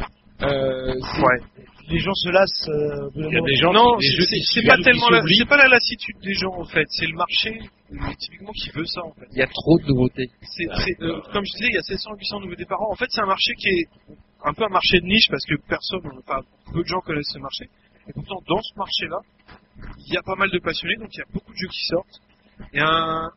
Euh,
Ouais.
Les gens se lassent. euh,
Il y a des gens
Non, c'est- pas tellement la, c'est pas la lassitude des gens en fait, c'est le marché typiquement qui veut ça en fait.
Il y a trop de nouveautés.
C'est, c'est, euh, comme je disais, il y a 700 800 nouveautés par an. En fait, c'est un marché qui est un peu un marché de niche parce que personne, enfin, peu de gens connaissent ce marché. Et pourtant, dans ce marché-là, il y a pas mal de passionnés, donc il y a beaucoup de jeux qui sortent. Et un,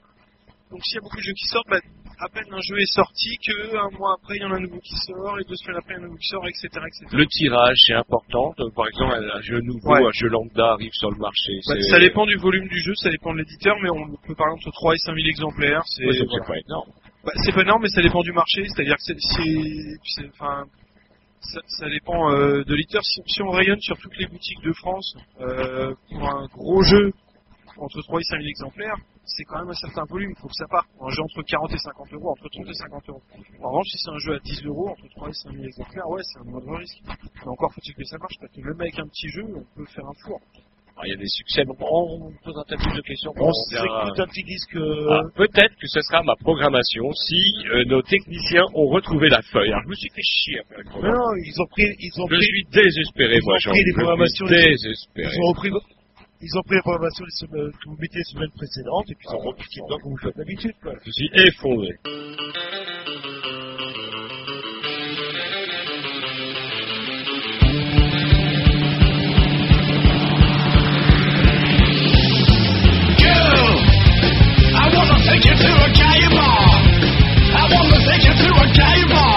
donc s'il y a beaucoup de jeux qui sortent, bah, à peine un jeu est sorti que un mois après, il y en a un nouveau qui sort, et deux semaines après, il y en a un nouveau qui sort, etc., etc.
Le tirage, c'est important. Par exemple, un, jeu nouveau,
Ouais.
un jeu lambda arrive sur le marché.
Ça dépend du volume du jeu, ça dépend de l'éditeur, mais on peut par exemple entre 3 et 5 000 exemplaires. C'est,
Ouais,
voilà.
pas énorme.
Bah, c'est pas énorme, mais ça dépend du marché. C'est-à-dire que c'est, enfin, ça, ça dépend euh, de l'éditeur. Si, si on rayonne sur toutes les boutiques de France euh, pour un gros jeu entre 3 et 5 000 exemplaires, c'est quand même un certain volume. Il faut que ça parte. Un jeu entre 40 et 50 euros, entre 30 et 50 euros. En revanche, si c'est un jeu à 10 euros, entre 3 et 5 000 exemplaires, ouais, c'est un moindre risque. Mais encore faut-il que ça marche, parce que même avec un petit jeu, on peut faire un four.
Alors, il y a des succès. Bon, on pose un tas de questions.
On s'écoute un petit disque. euh,
Ah, Peut-être que ce sera ma programmation si euh, nos techniciens ont retrouvé la feuille. Alors, je me suis fait chier à faire une
Non, ils ont pris, ils ont
Je
pris,
suis désespéré,
ils
moi,
ont
Jean.
pris
suis
programmations, ils-
désespéré.
ils ont repris, ils ont pris la programmation des semaines, que vous mettez les semaines précédentes et puis ils ont repiqué dedans comme vous faites d'habitude, quoi.
Je suis effondré.
Take you to a gay bar. I wanna take you to a gay bar.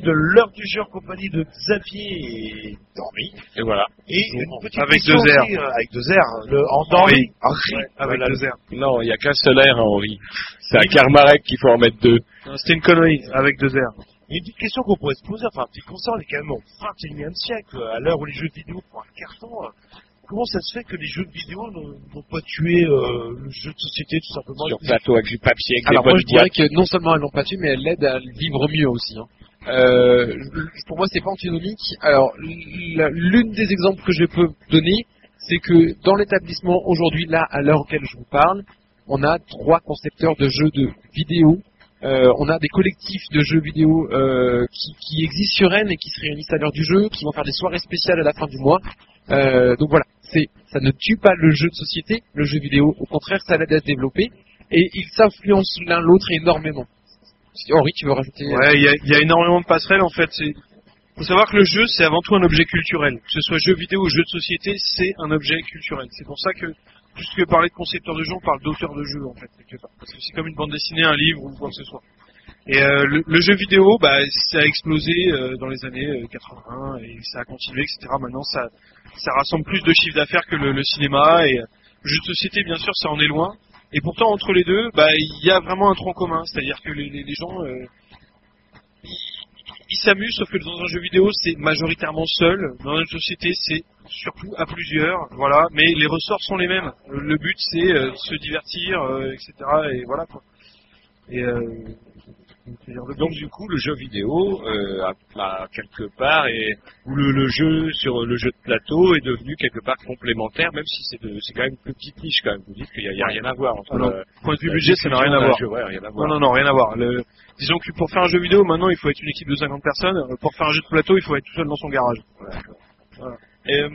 De l'heure du jeu en compagnie de Xavier et d'Henri.
Et voilà.
Et une petite
Avec deux R.
aussi, euh, avec deux R. Le, en. Henri.
avec
Voilà.
deux R.
Non, il n'y a qu'un seul R, Henri. C'est à Karmarek qu'il faut en mettre deux.
C'était une connerie, avec deux R.
Une petite question qu'on pourrait se poser, enfin un petit constat, on est quand même au 21 e siècle, à l'heure où les jeux vidéo font un carton. euh, Comment ça se fait que les jeux vidéo n'ont n'ont pas tué euh, le jeu de société tout simplement?
Sur plateau avec du papier, avec
Alors
des
moi je dirais
boîtes.
que non seulement elles l'ont pas tué, mais elles l'aident à vivre mieux aussi. hein. Euh, pour moi c'est pas antinomique. Alors l'une des exemples que je peux donner, c'est que dans l'établissement aujourd'hui, là à l'heure auquel je vous parle, on a trois concepteurs de jeux de vidéo. Euh, on a des collectifs de jeux vidéo euh, qui, existent sur Rennes et qui se réunissent à l'heure du jeu, qui vont faire des soirées spéciales à la fin du mois. Donc voilà, c'est ça ne tue pas le jeu de société, le jeu vidéo. Au contraire, ça l'aide à se développer et ils s'influencent l'un l'autre énormément. Henri, tu veux rajouter euh,
Ouais, il y a, énormément de passerelles en fait. Il faut savoir que le jeu, c'est avant tout un objet culturel. Que ce soit jeu vidéo ou jeu de société, c'est un objet culturel. C'est pour ça que, plus que parler de concepteur de jeu, on parle d'auteur de jeu en fait. Parce que c'est comme une bande dessinée, un livre ou quoi que ce soit. Et euh, le, jeu vidéo, bah, ça a explosé euh, dans les années euh, 80 et ça a continué, etc. Maintenant, ça, rassemble plus de chiffre d'affaires que le, cinéma. Et euh, jeu de société, bien sûr, ça en est loin. Et pourtant, entre les deux, bah, il y a vraiment un tronc commun. C'est-à-dire que les, gens, euh, ils s'amusent, sauf que dans un jeu vidéo, c'est majoritairement seul. Dans une société, c'est surtout à plusieurs. Voilà. Mais les ressorts sont les mêmes. Le, le but, c'est euh, se divertir, euh, etc. Et voilà quoi. Et euh,
Donc du coup, le jeu vidéo, euh, quelque part, et où le, le jeu sur le jeu de plateau est devenu quelque part complémentaire, même si c'est de- c'est quand même une petite niche quand même. Vous dites qu'il n'y a, rien à voir entre. Le-
point de vue budget, ça n'a rien à voir.
jeu, ouais, rien à
Non,
voir.
non, non, rien à voir. Le- disons que pour faire un jeu vidéo, maintenant, il faut être une équipe de 50 personnes. Euh, Pour faire un jeu de plateau, il faut être tout seul dans son garage. Voilà.
Euh,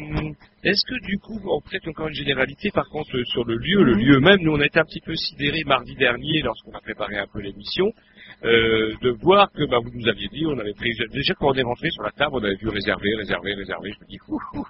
Est-ce que du coup, on prête encore une généralité, par contre, euh, sur le lieu, le lieu même, nous on a été un petit peu sidérés mardi dernier lorsqu'on a préparé un peu l'émission, euh, de voir que bah, vous nous aviez dit, on avait pris déjà quand on est rentré sur la table, on avait vu réserver, réserver, réserver. Je me dis, ouh, ouh.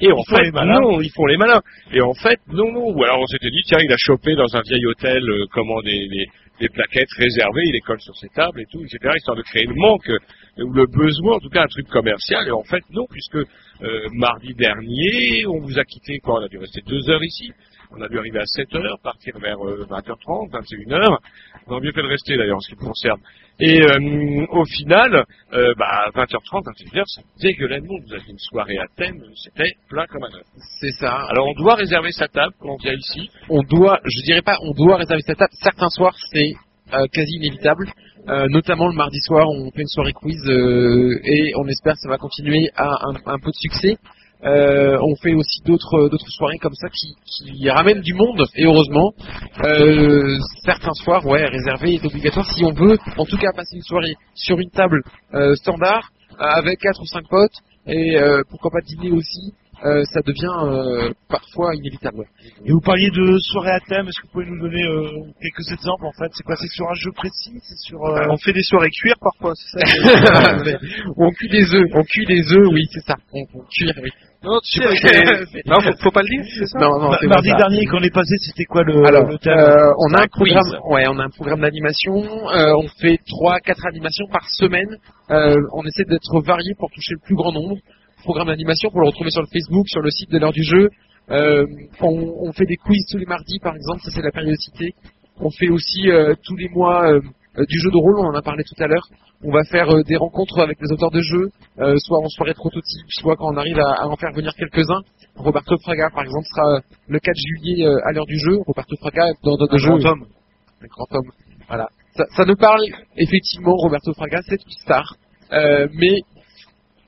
Et en fait, non, ils font les malins. Et en fait, non, non. Ou alors on s'était dit, tiens, il a chopé dans un vieil hôtel euh, comment des, des, des plaquettes réservées, il les colle sur ses tables et tout, etc. Histoire de créer le manque euh, ou le besoin, en tout cas un truc commercial. Et en fait, non, puisque euh, mardi dernier, on vous a quitté quoi On a dû rester deux heures ici. On a dû arriver à 7 heures, partir vers euh, 20h30, 21h. On aurait mieux fait de rester d'ailleurs en ce qui me concerne. Et euh, au final, euh, bah, 20h30, 21h, ça dégueulait le monde. Vous aviez une soirée à thème, c'était plein comme un œuf.
C'est ça.
Alors on doit réserver sa table quand on vient ici.
on doit, je dirais pas, on doit réserver sa table. Certains soirs, c'est euh, quasi inévitable. Euh, notamment le mardi soir, on fait une soirée quiz euh, et on espère que ça va continuer à un, un peu de succès. Euh, on fait aussi d'autres soirées comme ça qui, ramènent du monde. Et heureusement euh, certains soirs ouais réservé est obligatoire si on veut en tout cas passer une soirée sur une table euh, standard avec quatre ou cinq potes. Et pourquoi pas dîner aussi euh, ça devient euh, parfois inévitable.
Et vous parliez de soirée à thème, est-ce que vous pouvez nous donner euh, quelques exemples en fait? C'est quoi? C'est sur un jeu précis? C'est sur euh,
Bah, on fait des soirées cuir parfois, c'est ça? (laughs) (laughs)
On cuit des œufs, on cuit des œufs, oui, c'est ça. On, on cuit, oui.
Non, tu sais, (laughs) non, faut, faut pas le dire, c'est ça?
Non, non,
Ma-
c'est pas
mardi
ça.
dernier quand on est passé, c'était quoi le,
Alors,
le thème?
euh, on a un
quiz.
programme, ouais, on a un programme d'animation. euh, on fait trois, quatre animations par semaine. Euh, on essaie d'être varié pour toucher le plus grand nombre. Programme d'animation, pour le retrouver sur le Facebook, sur le site de l'heure du jeu. Euh, on, on fait des quiz tous les mardis, par exemple, ça c'est la périodicité. On fait aussi euh, tous les mois euh, du jeu de rôle, on en a parlé tout à l'heure. On va faire des rencontres avec les auteurs de jeux, soit en soirée prototype, soit quand on arrive à, à en faire venir quelques-uns. Roberto Fraga, par exemple, sera le 4 juillet à l'heure du jeu. Roberto Fraga, dans de
Un
jeu.
grand homme.
Un grand homme. Voilà. Ça, ça nous parle, effectivement, Roberto Fraga, c'est une star. Euh, mais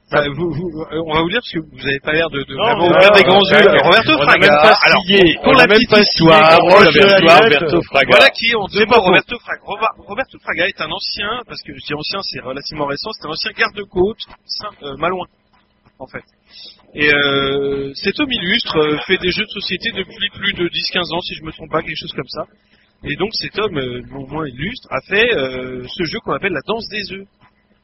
Bah, vous, vous, euh, on va vous dire parce que vous avez pas l'air de, de
Non,
vraiment ouvrir des grands yeux. Roberto Fraga.
même pas
alors, pour la petite histoire, Roberto Fraga. Voilà qui est, demande
pas faux.
Roberto Fraga. Roberto Fraga est un ancien, parce que je dis ancien, c'est relativement récent, c'est un ancien garde-côte, euh, Malouin, en fait. Et euh, cet homme illustre euh, fait des jeux de société depuis plus de 10-15 ans, si je me trompe pas, quelque chose comme ça. Et donc cet homme, non moins illustre, a fait ce jeu qu'on appelle la danse des œufs.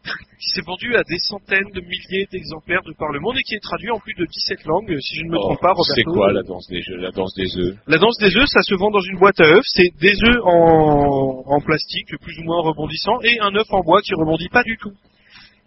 Qui s'est vendu à des centaines de milliers d'exemplaires de par le monde et qui est traduit en plus de 17 langues, si je ne me
Oh,
trompe pas, Roberto.
C'est quoi la danse des jeux, la danse des œufs?
La danse des œufs, ça se vend dans une boîte à œufs. C'est des œufs en, en plastique, plus ou moins rebondissant, et un œuf en bois qui rebondit pas du tout.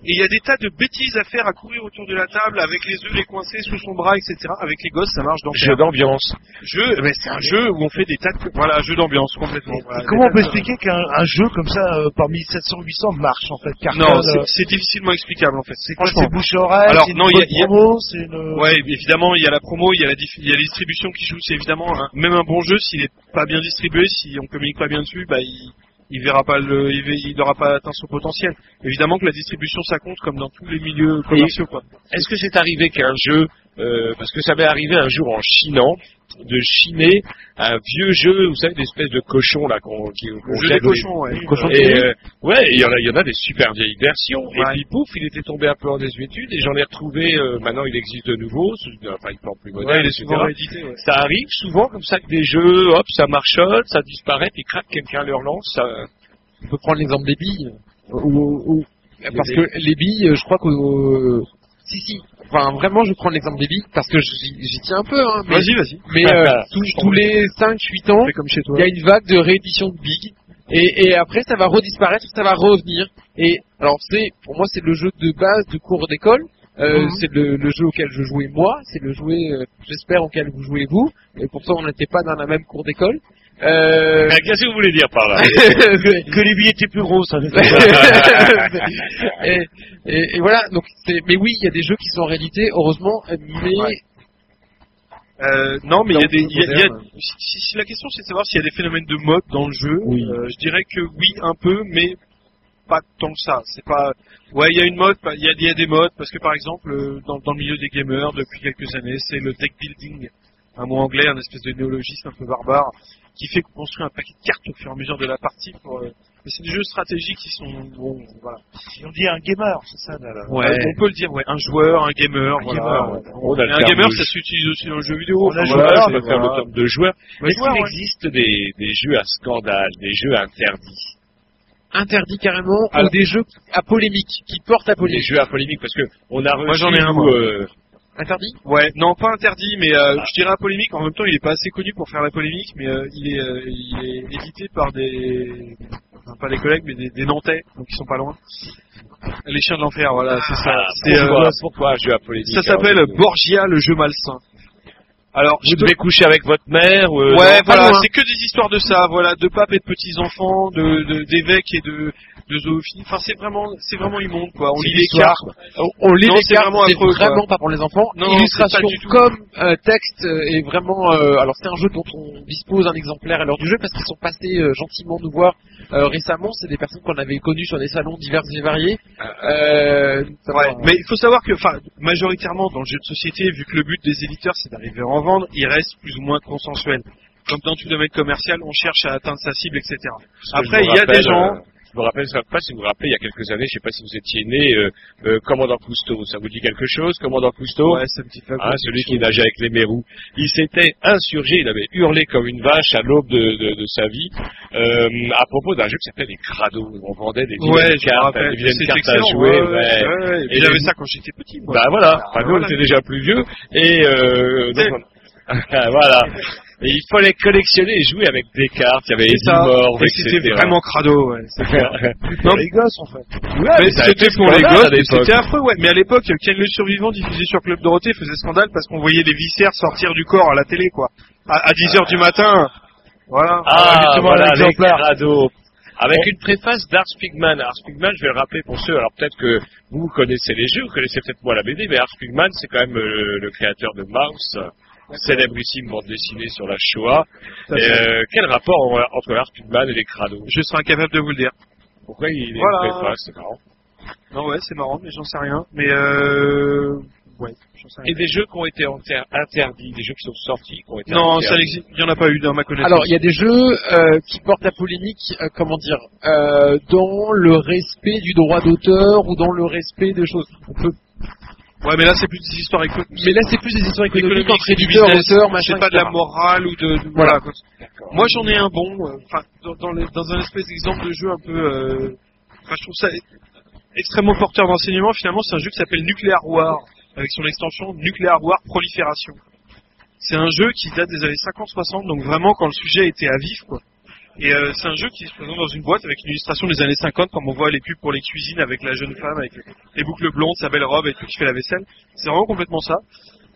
Et il y a des tas de bêtises à faire, à courir autour de la table, avec les œufs les coincés sous son bras, etc. Avec les gosses, ça marche dans
Jeu d'ambiance.
Jeu, mais c'est un jeu où on fait des tas de... Voilà, jeu d'ambiance, complètement. Voilà,
Comment on peut
de-
expliquer qu'un un jeu comme ça, euh, parmi 700-800, marche en fait cartonne,
Non,
euh,
c'est- difficilement explicable en fait.
C'est quoi,
Franchement.
c'est bouche à oreille,
Alors non, il y a,
bonne
il y a-
promo, c'est une...
Ouais, évidemment, il y a la promo, il y a la, diff- il y a la distribution qui joue. C'est évidemment même un bon jeu s'il est pas bien distribué, si on communique pas bien dessus, bah il, il verra pas le, il, n'aura pas atteint son potentiel. Évidemment que la distribution ça compte comme dans tous les milieux commerciaux quoi.
Est-ce que c'est arrivé qu'un jeu, euh, parce que ça m'est arrivé un jour en chinant, de chiner un vieux jeu, vous savez, d'espèce de cochon là qu'on
jeu
jette
cochons, ouais.
Cochon
Et,
et, euh, ouais, il y en a, il y en a des super vieilles versions.
Ouais.
Et puis pouf, il était tombé un peu en désuétude et j'en ai retrouvé. euh, maintenant, il existe de nouveau, sous- enfin, il porte plus
Ouais,
moderne,
il est
etc.
réédité. Ouais.
Ça arrive souvent comme ça que des jeux, hop, ça marchote, ça disparaît, puis crac, quelqu'un le relance. Ça...
On peut prendre l'exemple des billes. Ou- ou- parce
Les
que les billes, euh, je crois que... si, si. Enfin, vraiment, je prends l'exemple des billes parce que j'y tiens un peu. Hein, mais
Vas-y, vas-y.
mais euh, (laughs) tous, tous les 5-8 ans, il y a une vague de réédition de Big. Et, et après, ça va redisparaître, ça va revenir. Et alors, c'est pour moi, c'est le jeu de base de cours d'école. Euh,
Mhm.
C'est le, le jeu auquel je jouais moi, c'est le euh, j'espère, auquel vous jouez vous. Et pourtant, on n'était pas dans la même cour d'école. Euh...
Mais Qu'est-ce que vous voulez dire par là (laughs)
que,
Que les billets étaient plus gros, ça. (laughs)
et, et, et voilà, donc mais oui, il y a des jeux qui sont en réalité, heureusement, mais
Ouais. Euh, non, mais il y a des, y a- y a- si, si la question c'est de savoir s'il y a des phénomènes de mode dans le jeu, euh, je dirais que oui, un peu, mais pas tant que ça. C'est pas, ouais, il y a une mode, il y a, il y a des modes, parce que par exemple, euh, dans, dans le milieu des gamers, depuis quelques années, c'est le deck building, un mot anglais, un espèce de néologisme un peu barbare, qui fait qu'on construit un paquet de cartes au fur et à mesure de la partie pour, euh, mais c'est des jeux stratégiques qui sont, bon, voilà.
On dit un gamer, c'est ça, là, là.
Ouais. On peut le dire, ouais. Un joueur, un gamer, voilà.
gamer,
ouais.
On a
Et
le
un gamer,
de
ça s'utilise aussi dans le jeu vidéo.
On a
Enfin,
joueur,
voilà,
on va faire le
voilà.
terme de joueur.
Ouais,
Est-ce
joueur,
qu'il
ouais.
existe des, des jeux à scandale, des jeux interdits?
Interdit carrément,
Alors-
ou des jeux à polémique, qui portent à
Des
polémique.
jeux à polémique, parce que on a reçu,
Moi, j'en ai un, moi.
euh,
Interdit?
Ouais, non, pas interdit, mais euh, je dirais à polémique. En même temps, il est pas assez connu pour faire la polémique, mais euh, il est, euh, il est édité par des, enfin, pas des collègues, mais des, des Nantais, donc ils sont pas loin. Les chiens de l'enfer, voilà, c'est ça.
ah,
C'est, euh,
pourquoi, pourquoi un jeu à polémique
ça s'appelle
alors
Borgia, le jeu malsain. Alors,
Vous devez coucher avec votre mère ou, euh,
ouais,
non,
voilà, c'est que des histoires de ça, voilà, de papes et de petits enfants, de de- d'évêques et de de zoophiles. Enfin, c'est vraiment, c'est vraiment immonde, quoi. On lit les cartes.
On, lit les cartes, c'est vraiment pas pour les enfants. Illustration comme euh, texte euh, est vraiment. euh, alors c'est un jeu dont on dispose un exemplaire à l'heure du jeu parce qu'ils sont passés euh, gentiment nous voir euh, récemment. C'est des personnes qu'on avait connues sur des salons divers et variés. Euh,
Ouais, mais il faut savoir que, enfin, majoritairement dans le jeu de société, vu que le but des éditeurs c'est d'arriver à en vendre, il reste plus ou moins consensuel. Comme dans tout domaine commercial, on cherche à atteindre sa cible, etc. Après, il y a des gens.
Je me rappelle, je sais pas si vous vous rappelez, il y a quelques années, je sais pas si vous étiez né, euh, euh, Commandant Cousteau, ça vous dit quelque chose, Commandant Cousteau?
Ouais, ça me dit pas
Hein, celui qui nageait avec les mérous. Il s'était insurgé, il avait hurlé comme une vache à l'aube de, de, de sa vie euh, à propos d'un jeu qui s'appelait les Crados. On vendait des
Ouais,
cartes, des
C'est
cartes à jouer.
ouais,
ouais.
ouais.
Et
J'avais ça quand j'étais petit, moi.
Bah voilà,
Ah,
enfin, nous
voilà.
on était déjà plus vieux et donc, on- voilà. Et il fallait collectionner et jouer avec des cartes. Il y avait
Et
etc.
c'était vraiment crado, ouais. (laughs) Non,
les gosses, en fait.
Ouais,
c'était pour les gosses, c'était affreux, ouais. Mais à l'époque, Ken le survivant diffusé sur Club Dorothée faisait scandale parce qu'on voyait des viscères sortir du corps à la télé, quoi. À, à 10 heures du matin. Voilà.
Ah, voilà, les. Avec une préface d'Ars Pigman. Ars Pigman, je vais le rappeler pour ceux, alors peut-être que vous connaissez les jeux, vous connaissez peut-être moi la BD, mais Ars Pigman, c'est quand même euh, le créateur de Mouse, célébrissime bande dessinée sur la Shoah. Euh, quel rapport en- entre Ars Pigman et les crados
Je serais incapable de vous le dire.
Pourquoi il est
Voilà.
préface, c'est marrant.
Non, ouais, c'est marrant, mais j'en sais rien. Mais euh, ouais, j'en sais rien.
Et des jeux qui ont été inter- interdits, des jeux qui sont sortis, qui ont été
Non,
interdits.
ça n'existe, il y en a pas eu dans ma connaissance.
Alors, il y a des jeux euh, qui portent à polémique, euh, comment dire, euh, dans le respect du droit d'auteur ou dans le respect de choses. On peut...
Ouais, mais là, c'est plus des histoires économiques.
Mais là, c'est plus des histoires économiques
Économique,
entre éditeurs, auteurs, machin.
C'est pas de la morale ou de, de-
Voilà.
Moi, j'en ai un bon, euh, dans, dans, un espèce d'exemple de jeu un peu, euh, enfin, je trouve ça extrêmement porteur d'enseignement, finalement, c'est un jeu qui s'appelle Nuclear War, avec son extension Nuclear War Prolifération. C'est un jeu qui date des années 50-60, donc vraiment quand le sujet était à vif, quoi. Et euh, c'est un jeu qui se présente dans une boîte avec une illustration des années 50, comme on voit les pubs pour les cuisines avec la jeune femme, avec les boucles blondes, sa belle robe et tout qui fait la vaisselle. C'est vraiment complètement ça.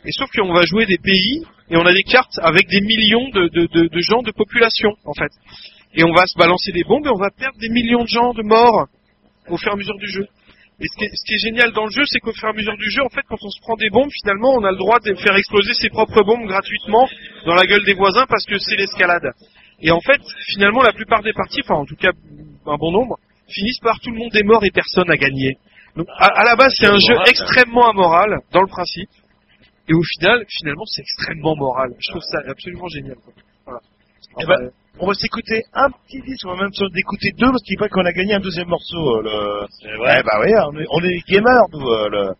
Et sauf qu'on va jouer des pays et on a des cartes avec des millions de, gens de population, en fait. Et on va se balancer des bombes et on va perdre des millions de gens de morts au fur et à mesure du jeu. Et ce qui, est, ce qui est génial dans le jeu, c'est qu'au fur et à mesure du jeu, en fait, quand on se prend des bombes, finalement, on a le droit de faire exploser ses propres bombes gratuitement dans la gueule des voisins parce que c'est l'escalade. Et en fait, finalement, la plupart des parties, enfin, en tout cas, un bon nombre, finissent par tout le monde est mort et personne n'a gagné. Donc, à, à la base, c'est un jeu extrêmement amoral, dans le principe. Et au final, finalement, c'est extrêmement moral. Je trouve ça absolument génial. Quoi. Voilà.
Eh ben, on va s'écouter un petit disque, on va même d'écouter deux, parce qu'il paraît qu'on a gagné un deuxième morceau. euh, le...
C'est vrai.
Bah oui, on est, on est gamers, nous. euh, le...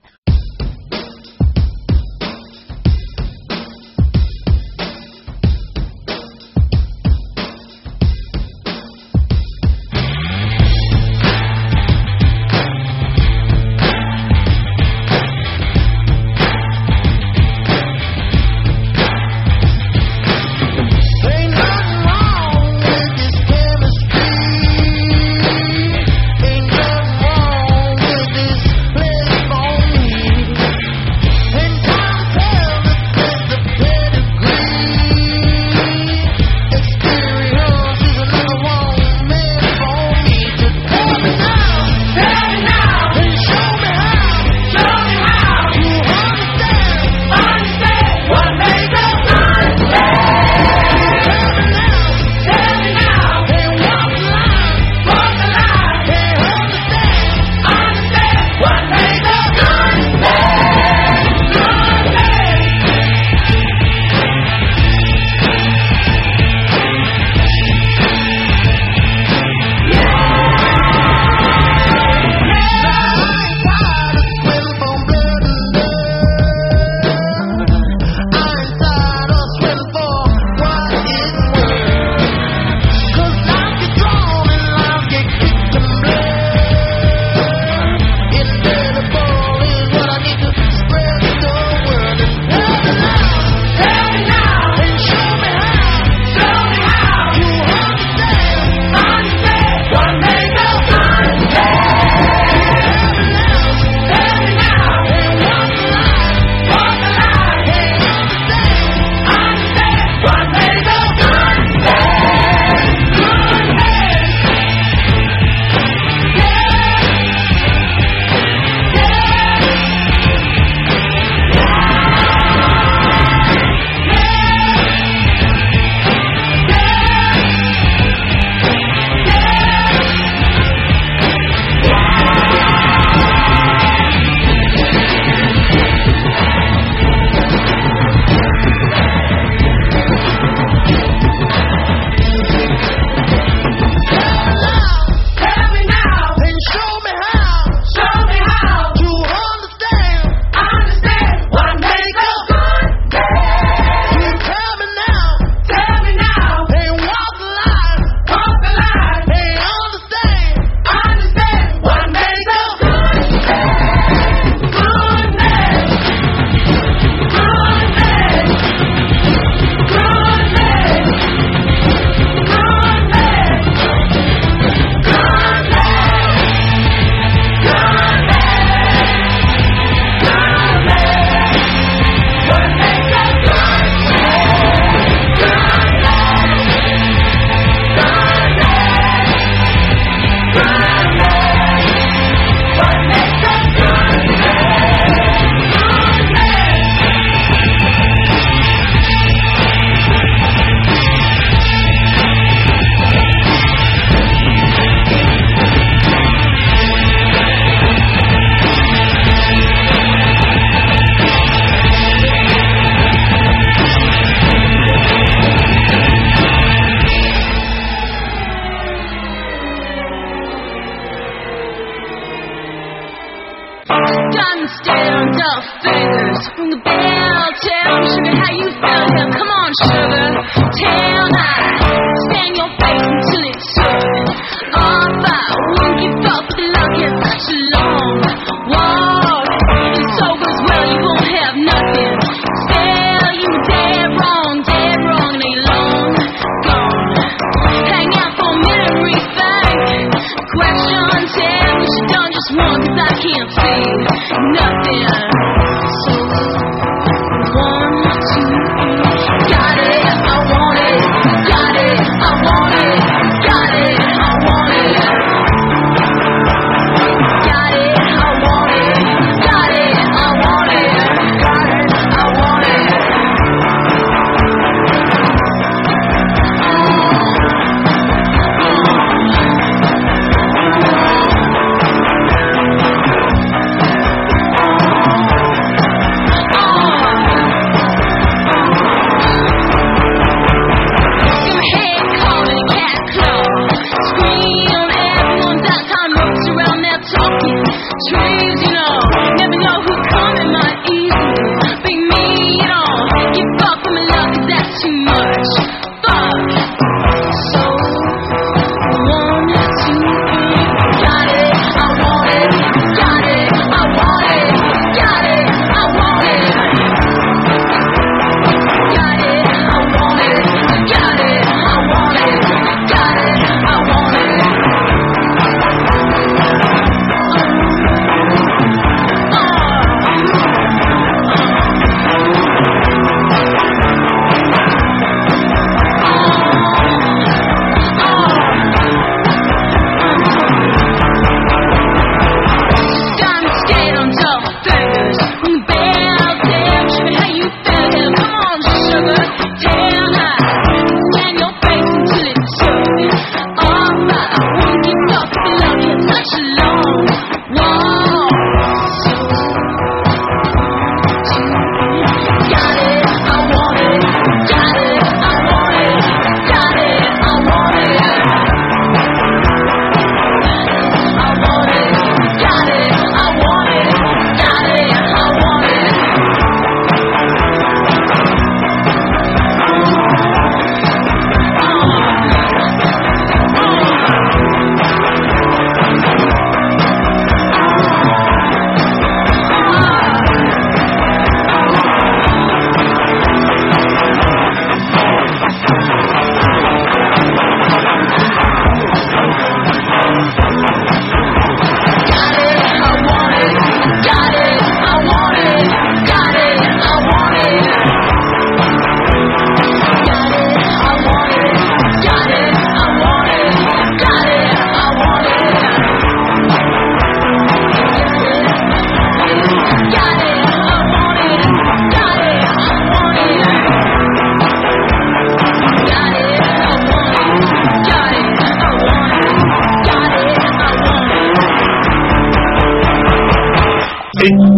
face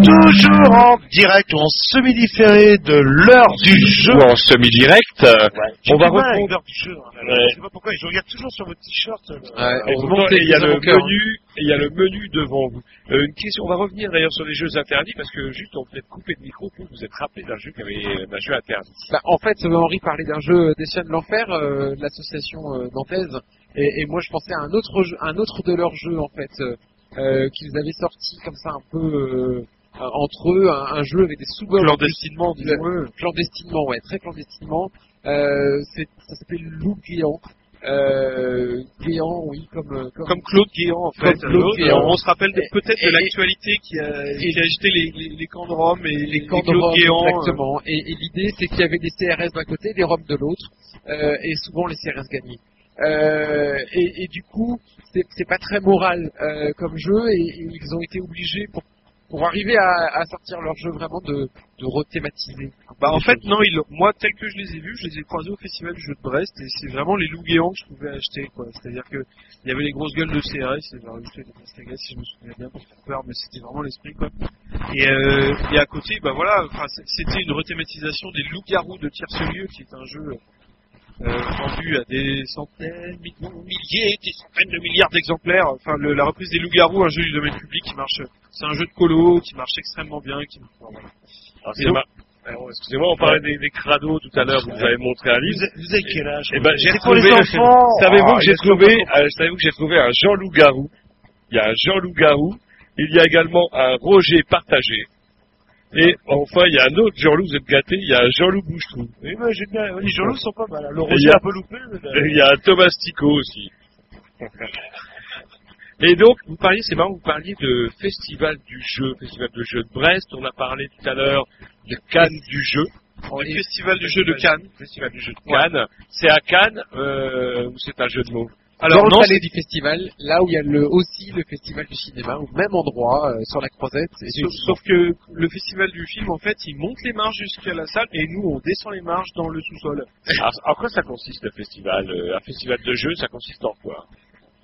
toujours en direct ou en semi-différé de l'heure du jeu.
Ou en semi-direct, euh,
J'ai
on va
jeu. hein.
Ouais.
Je sais pas pourquoi, je regarde toujours sur votre t-shirt. euh,
il y a le menu, il y a le menu devant vous. Euh, une question, on va revenir d'ailleurs sur les jeux interdits parce que juste on peut couper de micro pour vous êtes rappelé d'un jeu qui avait d'un jeu interdit.
Bah, en fait, euh, Henri parlait d'un jeu Destination de l'enfer, euh, l'association euh, nantaise, et, et moi je pensais à un autre jeu, un autre de leurs jeux en fait, euh, qu'ils avaient sorti comme ça un peu euh, euh, entre eux, un, un jeu avec des sous
Clandestinement, disons-le.
Clandestinement, ouais, très clandestinement. Euh, ça s'appelle Loup Géant. Euh, Géant, oui, comme, comme,
Comme Claude Guéant, en fait.
Claude Guéant.
On se rappelle peut-être
Et-
de l'actualité qui a, qui a agité les, les, les camps de Rome et les,
camps de Rome,
Guéant. euh,
exactement. Et, et l'idée, c'est qu'il y avait des CRS d'un côté, des Roms de l'autre, euh, et souvent les CRS gagnaient. Euh, et, du coup, c'est pas très moral euh, comme jeu, et, ils ont été obligés pour pour arriver à, sortir leur jeu vraiment de, de rethématiser.
Bah en fait non, moi tel que je les ai vus, je les ai croisés au festival du jeu de Brest et c'est vraiment les loups géants que je pouvais acheter quoi. C'est-à-dire que il y avait les grosses gueules de CRS, et j'aurais ajouté des Castagas si je me souviens bien pour faire peur, mais c'était vraiment l'esprit quoi. Et, euh, et à côté, bah voilà, c'était une rethématisation des loups-garous de Tierce-Lieu qui est un jeu vendu à des centaines, milliers, des centaines de milliards d'exemplaires. Enfin le- la reprise des loups-garous, un jeu du domaine public qui marche, c'est un jeu de colo qui marche extrêmement bien, qui enfin, voilà.
Alors, c'est ma- Excusez-moi, on parlait des, des crados tout à l'heure, vous nous avez montré un livre.
Vous avez- quel âge
Eh ben, j'ai retrouvé, savez-vous
Ah,
que j'ai trouvé, euh, savez-vous que j'ai trouvé un Jean Loup-Garou? Il y a un Jean Loup-Garou. Il y a également un Roger partagé. Et enfin, il y a un autre Jean-Loup, vous êtes gâtés, il y a un Jean-Loup Bouchetrou.
Oui, mais j'aime bien. Les Jean-Loup sont pas mal. Le
Et il
Roger
a-
un peu loupé. le-
Et il y a Thomas Tico aussi. (laughs) Et donc, vous parliez, c'est marrant, vous parliez de festival du jeu, festival de jeu de Brest. On a parlé tout à l'heure de Cannes du jeu.
Le festival du jeu de Cannes.
Festival du jeu de Cannes. C'est à Cannes euh, ou c'est un jeu de mots?
Alors,
non,
palais du festival, là où il y a le, aussi le festival du cinéma, au même endroit, euh, sur la croisette. et
Sauf, sauf que le festival du film, en fait, il monte les marches jusqu'à la salle et nous, on descend les marches dans le sous-sol.
Alors, en quoi ça consiste le festival Euh, Un festival de jeu, ça consiste en quoi?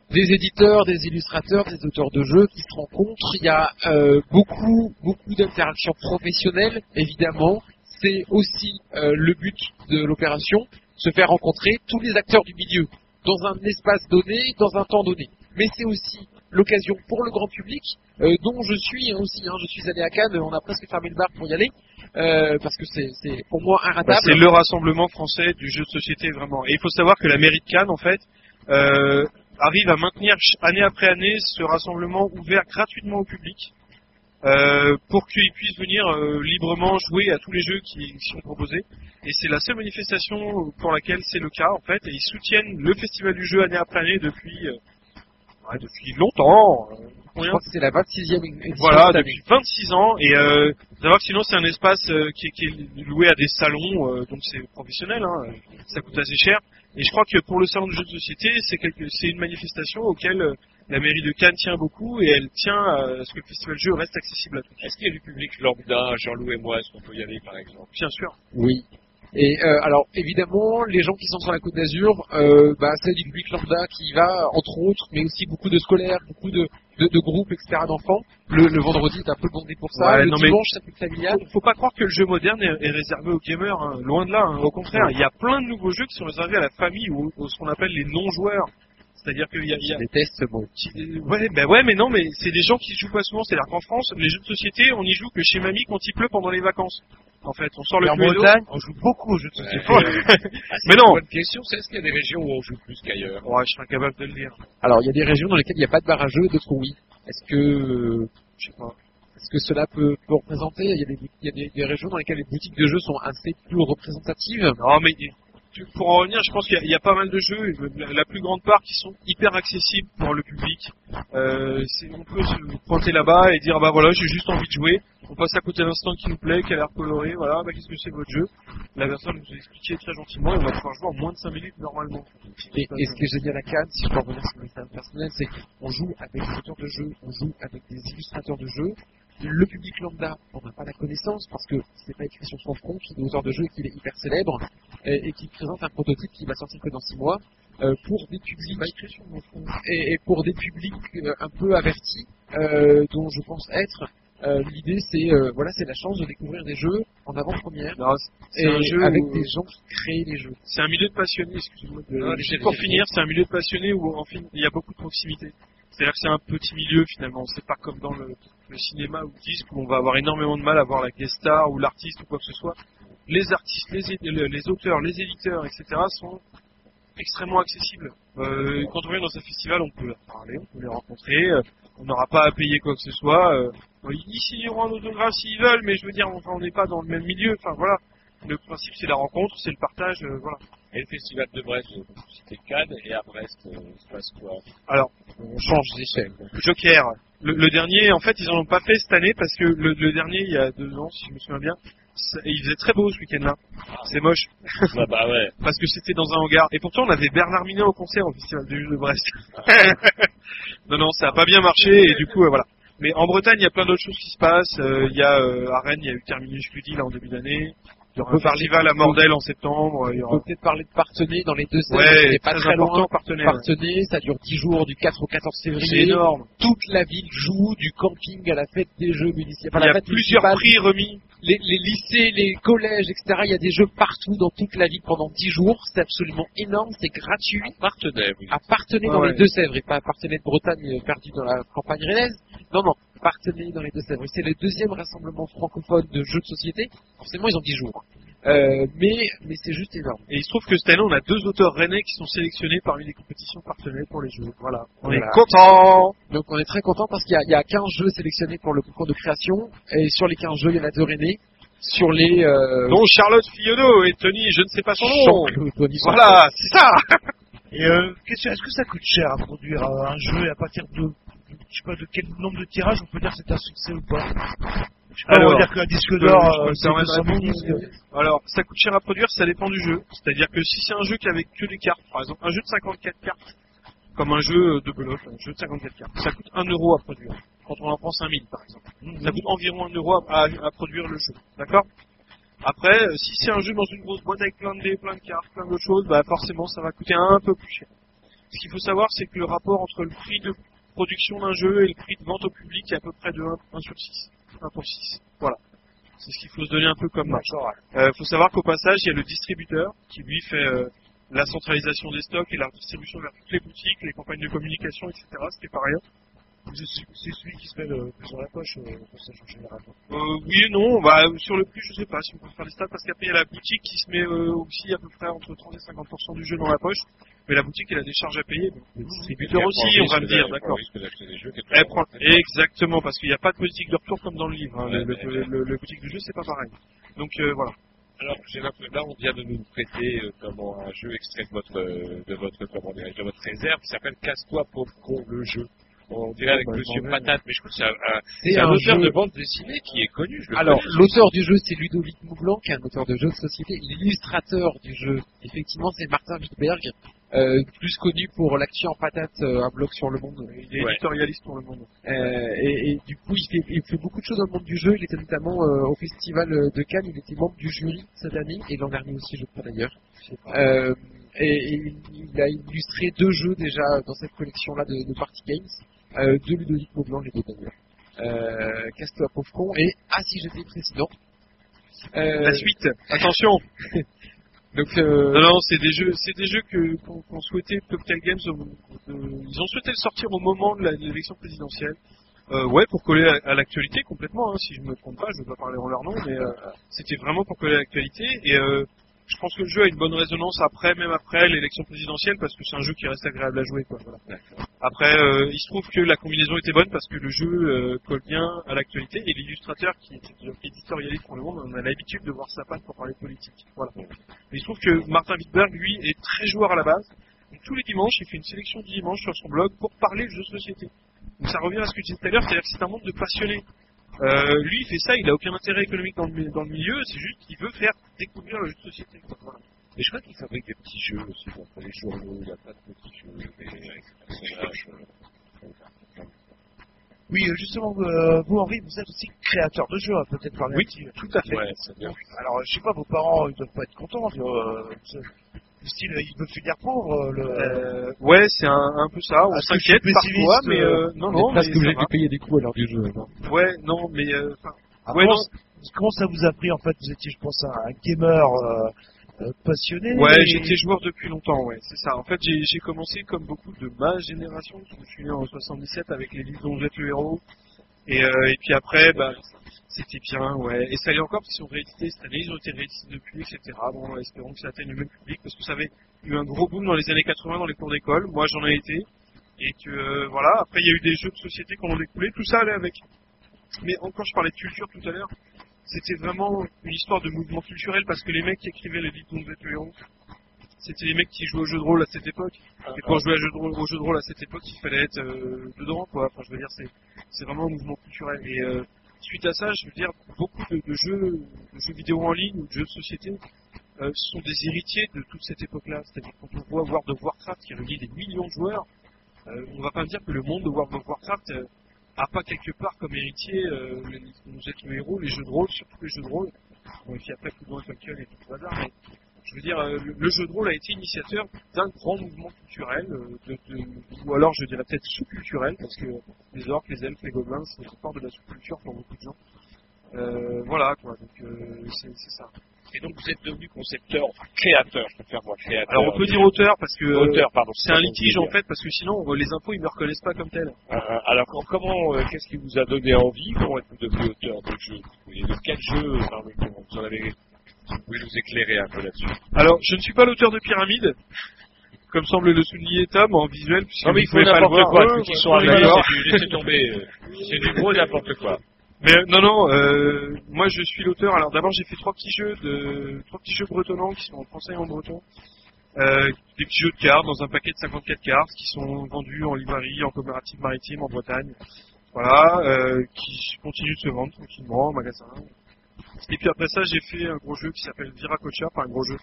Des éditeurs, des illustrateurs, des auteurs de jeux qui se rencontrent. Il y a euh, beaucoup, beaucoup d'interactions professionnelles, évidemment. C'est aussi euh, le but de l'opération, se faire rencontrer tous les acteurs du milieu dans un espace donné, dans un temps donné. Mais c'est aussi l'occasion pour le grand public, euh, dont je suis hein, aussi. hein. je suis allé à Cannes, on a presque fermé le bar pour y aller, euh, parce que c'est pour moi
Bah,
inratable.
c'est le rassemblement français du jeu de société, vraiment. Et il faut savoir que la mairie de Cannes, en fait, euh, arrive à maintenir année après année ce rassemblement ouvert gratuitement au public. Euh, pour qu'ils puissent venir euh, librement jouer à tous les jeux qui, sont proposés. Et c'est la seule manifestation pour laquelle c'est le cas, en fait. Et ils soutiennent le festival du jeu année après année depuis, euh, ouais, depuis longtemps.
je crois que c'est la 26e édition
voilà, depuis 26 ans. Et euh, que sinon c'est un espace euh, qui, est, qui est loué à des salons, euh, donc c'est professionnel, hein, ça coûte assez cher. Et je crois que pour le salon de jeux de société, c'est une manifestation auquel la mairie de Cannes tient beaucoup et elle tient à ce que le festival de jeu reste accessible à tous.
Est-ce qu'il y a du public lambda, Jean-Loup et moi, est-ce qu'on peut y aller par exemple?
Bien sûr.
Oui. Et euh, alors évidemment, les gens qui sont sur la Côte d'Azur, euh, bah, c'est du public lambda qui y va, entre autres, mais aussi beaucoup de scolaires, beaucoup de, de, de groupes, etc. d'enfants. Le, le vendredi est un peu bondé pour ça.
Ouais,
le
non, mais-
dimanche, c'est plus familial.
Faut, faut pas croire que le jeu moderne est, est réservé aux gamers, hein, loin de là. hein. Au contraire, il y a plein de nouveaux jeux qui sont réservés à la famille ou aux, ce qu'on appelle les non-joueurs. C'est-à-dire qu'il y a, il y a-
déteste
qui- ouais, ben ouais, mais non, mais c'est des gens qui jouent pas souvent. C'est-à-dire qu'en France, les jeux de société, on y joue que chez mamie quand il pleut pendant les vacances. En fait, on sort le
en. Bretagne, on joue beaucoup aux jeux de société. (laughs)
Mais non.
Bonne question, c'est est-ce qu'il y a des régions où on joue plus qu'ailleurs?
Ouais, je suis incapable de le dire.
Alors il y a des régions dans lesquelles il n'y a pas de bar à jeux, d'autres oui. Est-ce que, euh, je sais pas, est-ce que cela peut, peut représenter? Il y a, des, il y a des, des régions dans lesquelles les boutiques de jeux sont assez plus représentatives.
Non, mais pour en revenir, je pense qu'il y, a- pas mal de jeux, la, plus grande part qui sont hyper accessibles pour le public. Euh, on peut se pointer là-bas et dire bah voilà, j'ai juste envie de jouer. On passe à côté d'un stand qui nous plaît, qui a l'air coloré, voilà, bah qu'est-ce que c'est votre jeu? La personne nous a expliqué très gentiment et on va pouvoir jouer en moins de 5 minutes normalement.
Et, ce qui est génial à Cannes, si je peux revenir sur l'expérience personnelle, c'est qu'on joue avec des auteurs de jeux, on joue avec des illustrateurs de jeux. Le public lambda, on n'a pas la connaissance parce que c'est pas écrit sur son front qu'il est auteur de jeu et qu'il est hyper célèbre et, et qu'il présente un prototype qui va sortir que dans six mois euh, pour des publics et, et pour des publics euh, un peu avertis, euh, dont je pense être Euh, L'idée, c'est euh, voilà, c'est la chance de découvrir des jeux en avant-première et
un jeu
avec
où-
des gens qui créent les jeux.
C'est un milieu de passionnés, excusez-moi. de- pour finir, c'est un milieu de passionnés où en fin, il y a beaucoup de proximité. C'est-à-dire que c'est un petit milieu finalement. C'est pas comme dans le, le cinéma ou le disque où on va avoir énormément de mal à voir la guest star ou l'artiste ou quoi que ce soit. Les artistes, les, les auteurs, les éditeurs, etc. sont extrêmement accessibles. Euh, quand on vient dans un festival, on peut leur parler, on peut les rencontrer. euh, on n'aura pas à payer quoi que ce soit. Euh, ils signeront un autographe s'ils veulent, mais je veux dire, enfin, on n'est pas dans le même milieu. Enfin voilà. Le principe, c'est la rencontre, c'est le partage, euh, voilà.
Et le festival de Brest, vous citez Cannes, et à Brest, euh, se passe quoi
Alors,
On change d'échelle.
Joker. Le, le dernier, en fait, ils en ont pas fait cette année parce que le, le dernier, il y a deux ans, si je me souviens bien, il faisait très beau ce week-end-là. C'est moche.
Ah bah ouais. (laughs)
parce que c'était dans un hangar. Et pourtant, on avait Bernard Minet au concert au Festival de Brest. (laughs) non, non, ça a pas bien marché et du coup, euh, voilà. Mais en Bretagne, il y a plein d'autres choses qui se passent. Euh, Il y a euh, à Rennes, il y a eu Terminus Cudi là en début d'année. Il y aura
On
un
peut parler
festival
de-
à Mordel en septembre. Il y
On
aura...
peut peut-être parler de Partenay dans les deux scènes.
Ouais,
c'est pas
très
très loin.
Partenay, ouais.
Partenay, ça dure 10 jours du 4 au 14 février.
C'est énorme.
Toute la ville joue du camping à la fête des jeux municipaux. Enfin,
Il y a plusieurs prix remis.
les, les lycées, les collèges, etc. Il y a des jeux partout dans toute la ville pendant 10 jours. C'est absolument énorme, c'est gratuit.
Partenay, oui.
À Partenay
Ouais,
dans
ouais.
les Deux-Sèvres et pas à Partenay de Bretagne euh, perdu dans la campagne rennaise. Non, non, Partenay dans les Deux-Sèvres. C'est le deuxième rassemblement francophone de jeux de société. Forcément, ils ont 10 jours. Euh, mais mais c'est juste énorme.
Et il se trouve que cette année, on a deux auteurs rennais qui sont sélectionnés parmi les compétitions partenaires pour les jeux. Voilà. On
Voilà.
est content.
Donc on est très content parce qu'il y, a- il y a 15 jeux sélectionnés pour le concours de création. Et sur les 15 jeux, il y en a deux rennais. Sur les... Euh,
Dont Charlotte Fillonneau et Tony, je ne sais pas son nom.
Tony
Voilà, c'est ça.
Et euh, est-ce que ça coûte cher à produire euh, un jeu et à partir de, je sais pas, de quel nombre de tirages on peut dire que c'est un succès ou pas Je sais pas, on
Alors,
va dire qu'un disque d'or, euh, c'est
permettre
200 000
de
disques.
répondre. Alors, ça coûte cher à produire, ça dépend du jeu. C'est-à-dire que si c'est un jeu qui avec que des cartes, par exemple, un jeu de 54 cartes, comme un jeu de belote, un jeu de 54 cartes, ça coûte 1 euro à produire. Quand on en prend 5000, par exemple. Ça coûte environ 1 euro à, à- à produire le jeu. D'accord? Après, euh, si c'est un jeu dans une grosse boîte avec plein de dés, plein de cartes, plein d'autres choses, bah forcément, ça va coûter un peu plus cher. Ce qu'il faut savoir, c'est que le rapport entre le prix de production d'un jeu et le prix de vente au public est à peu près de 1, sur 6. 1 pour 6. Voilà. C'est ce qu'il faut se donner un peu comme marge. Il faut savoir qu'au passage, il y a le distributeur qui lui fait euh, la centralisation des stocks et la distribution vers toutes les boutiques, les campagnes de communication, etc. Ce qui est pas rien.
C'est celui qui se met le plus dans la poche, euh, pour ça, en général.
Euh, oui et non, bah, sur le prix, je sais pas si on peut faire des stats, parce qu'après il y a la boutique qui se met euh, aussi à peu près entre 30 et 50% du jeu dans la poche, mais la boutique elle a des charges à payer, donc le distributeur aussi, on va me dire, d'accord. Exactement, parce qu'il n'y a pas de politique de retour comme dans le livre, hein. le, le, le- le boutique du jeu c'est pas pareil. Donc euh, voilà.
Alors, j'ai l'impression, là, on vient de nous prêter euh, comment, un jeu extrait de votre, euh, de votre, comment de votre réserve qui s'appelle Casse-toi, pauvre con, le jeu. On dirait avec
bah,
Monsieur. Patate, mais je crois que c'est un, un, un auteur
jeu-
de bande dessinée qui est connu. Je le
Alors, l'auteur du jeu, c'est Ludovic Moublanc, qui est un auteur de jeux de société. L'illustrateur du jeu, effectivement, c'est Martin Wittberg, euh, plus connu pour l'action en patate, euh, un blog sur le monde.
Il est éditorialiste pour le monde.
Euh, et, et du coup, il fait, il fait beaucoup de choses dans le monde du jeu. Il était notamment au festival de Cannes. Il était membre du jury cette année et l'an dernier aussi, je crois d'ailleurs. Et, et il a illustré deux jeux déjà dans cette collection-là de, de Party Games, de Ludovic Maublanc, les deux d'ailleurs. Casse-toi pauvre con et Ah si j'étais président.
La suite, attention (laughs)
Donc, euh,
Non, c'est des jeux, c'est des jeux que qu'on souhaitait Cocktail Games. euh, ils ont souhaité le sortir au moment de l'élection présidentielle. Euh, ouais, pour coller à, l'actualité complètement. hein, si je me trompe pas, je vais pas parler en leur nom, mais euh, c'était vraiment pour coller à l'actualité. Et je pense que le jeu a une bonne résonance après, même après l'élection présidentielle, parce que c'est un jeu qui reste agréable à jouer. Quoi, voilà. Après, euh, il se trouve que la combinaison était bonne parce que le jeu euh, colle bien à l'actualité et l'illustrateur qui est qui est éditorialiste pour le monde, on a l'habitude de voir sa patte pour parler politique. Voilà. Mais il se trouve que Martin Wittberg, lui, est très joueur à la base. Donc, tous les dimanches, il fait une sélection du dimanche sur son blog pour parler de jeux de société. Donc ça revient à ce que je disais tout à l'heure, c'est-à-dire que c'est un monde de passionnés. Euh, lui, il fait ça, il a aucun intérêt économique dans le, mi- dans le milieu, c'est juste qu'il veut faire découvrir le jeu de société. Voilà.
Et je crois qu'il fabrique des petits jeux aussi, donc pour les journaux, il y a pas de petits jeux, mais euh,
Oui, euh, justement, euh, vous, Henri, vous êtes aussi créateur de jeux, hein, peut-être par
Oui, tout à fait.
Ouais, c'est bien.
Alors, je sais pas, vos parents, ils doivent pas être contents. Euh, style, il veut finir pauvre. Le...
Euh, ouais, c'est un, un peu ça. On
que je
s'inquiète parfois, mais
euh,
euh, non,
On
non, ça
obligé
va.
de payer des coups à l'heure du jeu. non?
Ouais, non, mais euh,
Ah,
ouais,
comment,
non.
comment ça vous a pris en fait? Vous étiez, je pense, un gamer euh, euh, passionné.
Ouais,
et-
j'étais joueur depuis longtemps, ouais, c'est ça. En fait, j'ai j'ai commencé comme beaucoup de ma génération, parce que je suis né en 77 avec les livres dont jette le héros. Et, euh, et puis après, bah, c'était bien, ouais. Et ça allait encore parce qu'ils sont réédités cette année, ils ont été réédités depuis, etc. Bon, espérons que ça atteigne le même public, parce que ça avait eu un gros boom dans les années 80 dans les cours d'école. Moi, j'en ai été. Et que, euh, voilà, après, il y a eu des jeux de société qui en ont découlé, tout ça allait avec. Mais encore, je parlais de culture tout à l'heure. C'était vraiment une histoire de mouvement culturel parce que les mecs qui écrivaient les livres héros, c'était les mecs qui jouaient au jeu de rôle à cette époque. Et pour jouer à jeu de rôle, au jeu de rôle à cette époque, il fallait être euh, dedans, quoi. Enfin, je veux dire, c'est, c'est vraiment un mouvement culturel. Et euh, suite à ça, je veux dire, beaucoup de, jeux, jeux vidéo en ligne ou de jeux de société euh, sont des héritiers de toute cette époque-là. C'est-à-dire quand on voit World of Warcraft qui réunit des millions de joueurs, euh, on va pas me dire que le monde de World of Warcraft euh, a pas quelque part comme héritier euh, les, nous êtes le héros, les jeux de rôle, surtout les jeux de rôle. Bon, et puis après, plus loin Tolkien et tout le bazar, mais je veux dire, euh, le, jeu de rôle a été initiateur d'un grand mouvement culturel, euh, de, de- ou alors je dirais peut-être sous-culturel, parce que les orques, les elfes, les gobelins, c'est encore de la sous-culture pour beaucoup de gens. Euh, voilà, quoi, donc euh, c'est ça.
Et donc vous êtes devenu concepteur, enfin créateur, je préfère moi créateur.
Alors on peut dire auteur, parce que
Auteur, pardon.
c'est un litige en fait, parce que sinon les impôts ils me reconnaissent pas comme tel.
Euh, alors com- comment, euh, qu'est-ce qui vous a donné envie Comment êtes-vous devenu auteur de jeu Et de quel jeu parlez-vous Vous en avez, vous pouvez nous éclairer un peu là-dessus.
Alors je ne suis pas l'auteur de Pyramide, comme semble le souligner Tom en visuel,
Non mais il faut n'importe quoi, ceux qui sont arrivés, c'est tomber, euh, c'est du gros n'importe quoi.
Mais euh, non, non, euh, moi je suis l'auteur. Alors d'abord j'ai fait trois petits jeux de trois petits jeux bretonnants qui sont en français et en breton. Euh, des petits jeux de cartes dans un paquet de 54 cartes qui sont vendus en librairie, en coopérative maritime en Bretagne. Voilà, qui continuent de se vendre tranquillement en magasin. Et puis après ça j'ai fait un gros jeu qui s'appelle Viracocha, pas un gros jeu,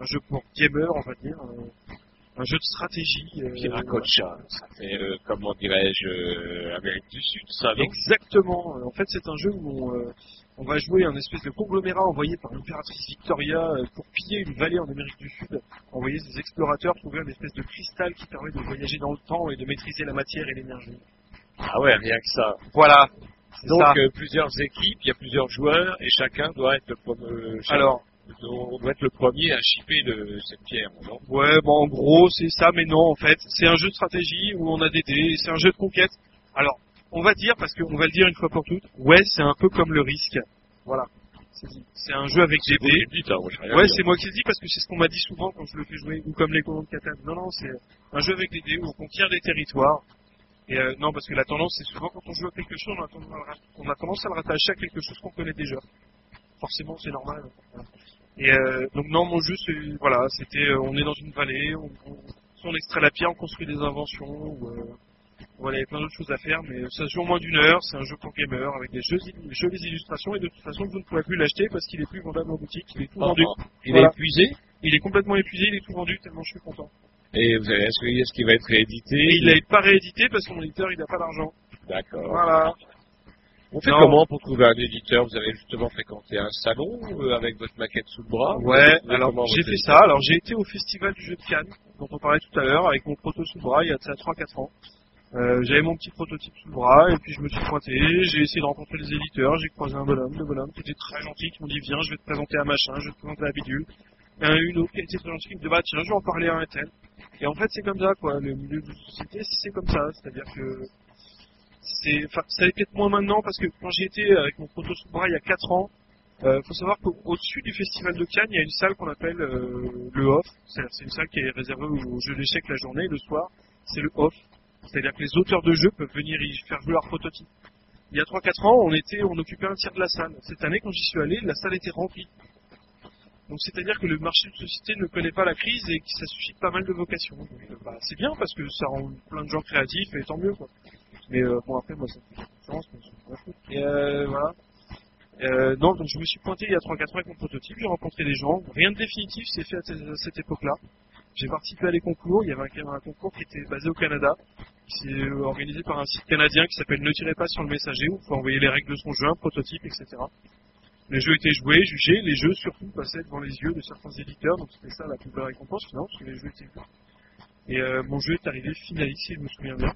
un jeu pour gamers on va dire, euh, un jeu de stratégie. euh,
Viracocha, ça fait, euh, comment dirais-je, euh, Amérique du Sud, ça, non?
Exactement. En fait, c'est un jeu où on, euh, on va jouer un espèce de conglomérat envoyé par l'impératrice Victoria euh, pour piller une vallée en Amérique du Sud, envoyer des explorateurs trouver un espèce de cristal qui permet de voyager dans le temps et de maîtriser la matière et l'énergie.
Ah ouais, rien que ça.
Voilà.
Donc euh, plusieurs équipes, il y a plusieurs joueurs et chacun doit être le premier.
Alors.
on doit être le premier à chipper cette pierre,
Ouais, bon, en gros, c'est ça, mais non, en fait. C'est un jeu de stratégie où on a des dés, c'est un jeu de conquête. Alors, on va dire, parce qu'on va le dire une fois pour toutes, ouais, c'est un peu comme le risque. Voilà. C'est dit. Un jeu avec des dés.
dites, hein, moi,
Ouais,
dit.
c'est moi qui le dis parce que c'est ce qu'on m'a dit souvent quand je le fais jouer, ou comme les colons de Catane. Non, non, c'est un jeu avec des dés où on conquiert des territoires. Et euh, non, parce que la tendance, c'est souvent quand on joue à quelque chose, on a tendance on a tendance à le rattacher à quelque chose qu'on connaît déjà. Forcément, c'est normal. Voilà. Et euh, donc non, mon jeu, c'est voilà, c'était, euh, on est dans une vallée, on, on, extrait la pierre, on construit des inventions, ou, euh, voilà, il y a plein d'autres choses à faire, mais ça se joue en moins d'une heure, c'est un jeu pour gamers avec des jeux, jolies illustrations, et de toute façon, vous ne pourrez plus l'acheter parce qu'il est plus vendable en boutique, il est tout vendu.
Il
Voilà.
est épuisé
Il est complètement épuisé, il est tout vendu, tellement je suis content.
Et vous avez, est-ce que- est-ce qu'il va être réédité
Et il n'est pas réédité parce que mon éditeur, il n'a pas d'argent.
D'accord.
Voilà.
On fait
Non.
comment pour trouver un éditeur Vous avez justement fréquenté un salon euh, avec votre maquette sous le bras
Ouais, alors j'ai fait ça. Alors j'ai été au festival du jeu de Cannes, dont on parlait tout à l'heure, avec mon proto sous le bras il y a de ça 3-4 ans. Euh, J'avais mon petit prototype sous le bras et puis je me suis pointé, j'ai essayé de rencontrer les éditeurs, j'ai croisé un bonhomme, deux bonhommes qui étaient très gentils, qui m'ont dit viens, je vais te présenter à machin, je vais te présenter à bidule. Et un- une autre gentille qui me dit bah tiens, je en parler à un tel. Et en fait c'est comme ça quoi, le milieu de la société c'est comme ça, c'est-à-dire que c'est, ça l'est peut-être moins maintenant parce que quand j'y étais avec mon proto sous bras il y a 4 ans, euh, faut savoir qu'au-dessus du festival de Cannes, il y a une salle qu'on appelle euh, le off. C'est une salle qui est réservée aux jeux d'échecs la journée le soir, c'est le off. C'est-à-dire que les auteurs de jeux peuvent venir y faire jouer leurs prototypes. Il y a 3-4 ans, on était, on occupait un tiers de la salle. Cette année, quand j'y suis allé, la salle était remplie. Donc c'est-à-dire que le marché de société ne connaît pas la crise et que ça suscite pas mal de vocations. Euh, bah, c'est bien parce que ça rend plein de gens créatifs et tant mieux quoi. Mais euh, bon après moi ça fait confiance, mais. Et euh, voilà. Donc je me suis pointé il y a 3-4 ans avec mon prototype, j'ai rencontré des gens, rien de définitif s'est fait à, cette- époque-là. J'ai participé à des concours, il y avait un, concours qui était basé au Canada, qui s'est organisé par un site canadien qui s'appelle Ne tirez pas sur le messager, où il faut envoyer les règles de son jeu, un prototype, etc. Les jeux étaient joués, jugés, les jeux surtout passaient devant les yeux de certains éditeurs, donc c'était ça la plus belle récompense finalement, parce que les jeux étaient vus. Et euh, mon jeu est arrivé finaliste, si je me souviens bien.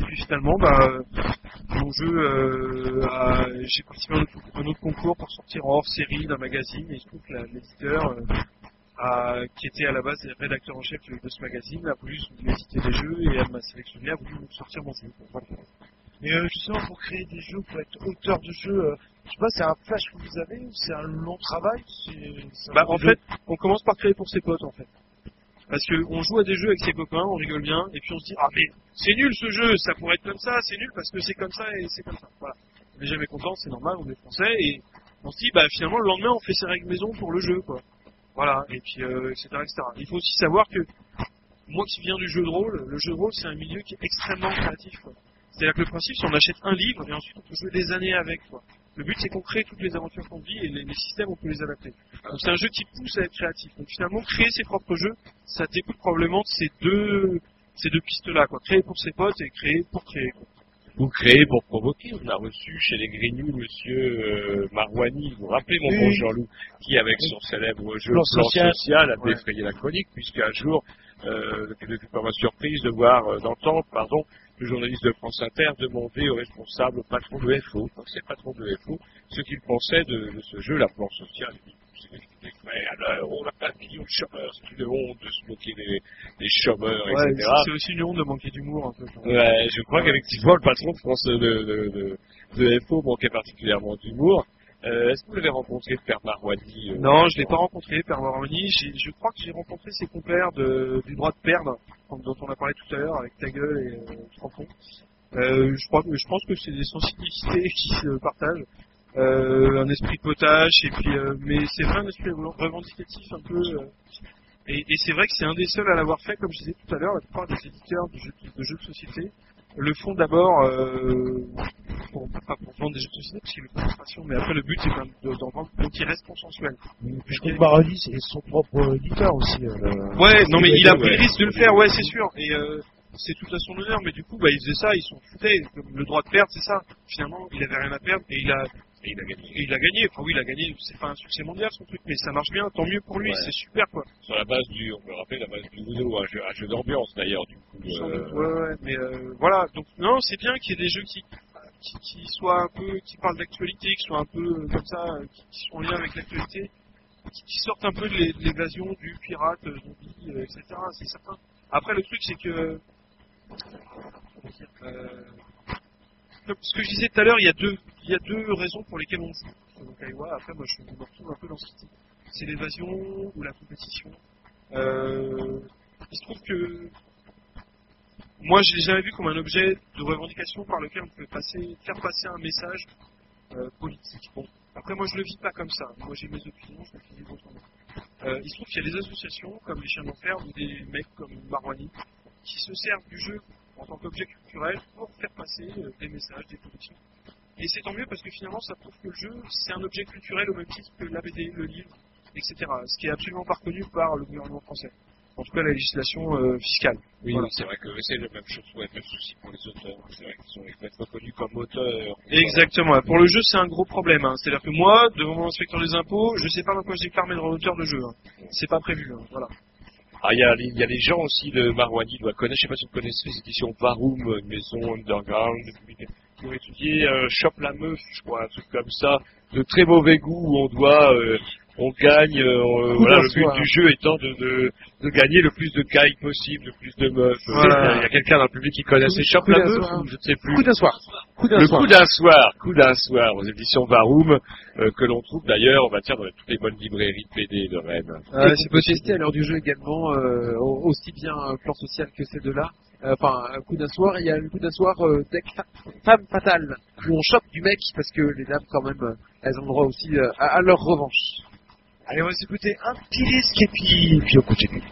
Et puis finalement, bah, euh, mon jeu, euh, a- j'ai participé à un autre, concours pour sortir en hors série d'un magazine, et se trouve que l'éditeur, qui était à la base rédacteur en chef de, ce magazine, a voulu éditer des jeux et elle m'a sélectionné, a voulu sortir mon jeu.
Mais justement, pour créer des jeux, pour être auteur de jeu, euh, je sais pas, c'est un flash que vous avez ou c'est un long travail
Bah, en fait, on commence par créer pour ses potes, en fait. Parce que on joue à des jeux avec ses copains, on rigole bien, et puis on se dit, ah mais c'est nul ce jeu, ça pourrait être comme ça, c'est nul parce que c'est comme ça et c'est comme ça. Voilà. On n'est jamais content, c'est normal, on est français, et on se dit, bah finalement le lendemain on fait ses règles maison pour le jeu, quoi. Voilà, et puis euh, etc., etc. Il faut aussi savoir que moi qui viens du jeu de rôle, le jeu de rôle c'est un milieu qui est extrêmement créatif. quoi. C'est-à-dire que le principe, c'est on achète un livre et ensuite on peut jouer des années avec. Quoi. Le but, c'est qu'on crée toutes les aventures qu'on vit et les, les systèmes, on peut les adapter. Donc c'est un jeu qui pousse à être créatif. Donc finalement, créer ses propres jeux, ça découle probablement de ces deux, ces deux pistes-là. Quoi. Créer pour ses potes et créer pour créer. Quoi.
Vous créez pour provoquer. On a reçu chez les Grignoux monsieur euh, Marouani, vous vous rappelez mon
Oui.
bon Jean-Loup, qui avec son célèbre jeu
Plan
Plan
social.
social a
Ouais.
défrayé la chronique, puisqu'un jour, euh, je fut pas ma surprise de voir, euh, d'entendre, pardon, le journaliste de France Inter demander au responsable, au patron de FO, donc c'est le patron de FO, ce qu'il pensait de, de ce jeu, la plan social. Il dit, C'est mais alors, on a un million de chômeurs, c'est une honte de se moquer des, des chômeurs,
Ouais,
etc.
c'est aussi une honte de manquer d'humour un peu.
Ouais, je crois qu'effectivement, le patron de France de, de, de, de FO manquait particulièrement d'humour. Euh, Est-ce que vous l'avez rencontré, Père Marouani euh,
Non, je l'ai pas rencontré, Père Maroni. J'ai- Je crois que j'ai rencontré ses compères de, du droit de perdre, dont on a parlé tout à l'heure, avec ta gueule et euh. Euh, je, crois, que- je pense que c'est des sensibilités (laughs) qui se partagent. Un esprit de potache, et puis, mais c'est vrai un esprit revendicatif un peu. et et c'est vrai que c'est un des seuls à l'avoir fait, comme je disais tout à l'heure, la plupart des éditeurs de jeux de, jeux de société le font d'abord euh, pour, pas pour vendre des jeux de société, parce qu'il y a une frustration, mais après le but c'est quand même de- d'en vendre donc il reste consensuel.
Je trouve que Maroni, c'est son propre éditeur aussi. euh,
Ouais, non mais il a pris le risque de le faire, ouais c'est sûr, et euh, c'est tout à son honneur, mais du coup bah il faisait ça, ils foutaient, Comme le droit de perdre c'est ça, finalement il avait rien à perdre et il a et il a gagné. Et il a gagné, enfin oui il a gagné, c'est pas un succès mondial son truc, mais ça marche bien, tant mieux pour lui,
Ouais.
c'est super quoi.
Sur la base du, on peut rappeler la base du Uno, un jeu, d'ambiance d'ailleurs, du coup. Euh,
ouais, ouais, mais euh, voilà, donc non, c'est bien qu'il y ait des jeux qui, qui, qui soient un peu, qui parlent d'actualité, qui soient un peu euh, comme ça, euh, qui, qui sont en lien avec l'actualité, qui, qui sortent un peu de l'é- de l'évasion du pirate, zombie, etc. C'est certain. Après, le truc, c'est que, euh, ce que je disais tout à l'heure, il y a deux, raisons pour lesquelles on joue. Donc, après, moi, je me retrouve un peu dans ce qui C'est l'évasion ou la compétition. Euh, il se trouve que moi, je l'ai jamais vu comme un objet de revendication par lequel on peut faire passer un message euh, politique. Bon, après, moi, je le vis pas comme ça. Moi, j'ai mes opinions, je le vis autrement. Euh, il se trouve qu'il y a des associations comme les Chiens d'Enfer ou des mecs comme Marwani qui se servent du jeu en tant qu'objet culturel pour faire passer euh, des messages, des productions. Et c'est tant mieux parce que finalement, ça prouve que le jeu, c'est un objet culturel au même titre que la BD, le livre, etc. Ce qui est absolument pas reconnu par le gouvernement français. En tout cas, la législation euh, fiscale.
Oui,
Voilà.
c'est vrai que c'est la même chose, ouais, même souci pour les auteurs. C'est vrai qu'ils sont reconnus comme auteurs.
Exactement. Pour le jeu, c'est un gros problème. hein. C'est-à-dire que moi, devant mon inspecteur des impôts, je sais pas dans quoi je déclare mes droits d'auteur de jeu. hein. C'est pas prévu. hein. Voilà.
Ah, il y a, il y a les gens aussi de Marouani doivent connaître, je sais pas si vous connaissez les éditions Varoum, une maison underground, qui ont étudié euh, Chope la meuf, je crois, un truc comme ça, de très mauvais goût où on doit, euh, on gagne, euh, voilà, le but du jeu étant de, de, de gagner le plus de cailles possible, le plus de meufs.
Voilà.
Il y a quelqu'un dans le public qui connaissait
Coup-
Chope la meuf, ou je ne sais plus.
Coup d'un soir. Coup d'un
Le
soir.
coup d'un soir, coup d'un soir, aux éditions Varoum, euh, que l'on trouve d'ailleurs, on va dire, dans toutes les bonnes librairies de PD de Rennes.
Ah,
qu'on peut tester à l'heure du jeu également, euh, au- aussi bien plan social que ces deux-là. Euh, Enfin, un coup d'un soir, il y a le coup d'un soir deck fa- femme fatale, où on chope du mec, parce que les dames, quand même, elles ont le droit aussi à, à leur revanche.
Allez, on va s'écouter un petit disque et puis, puis on continue.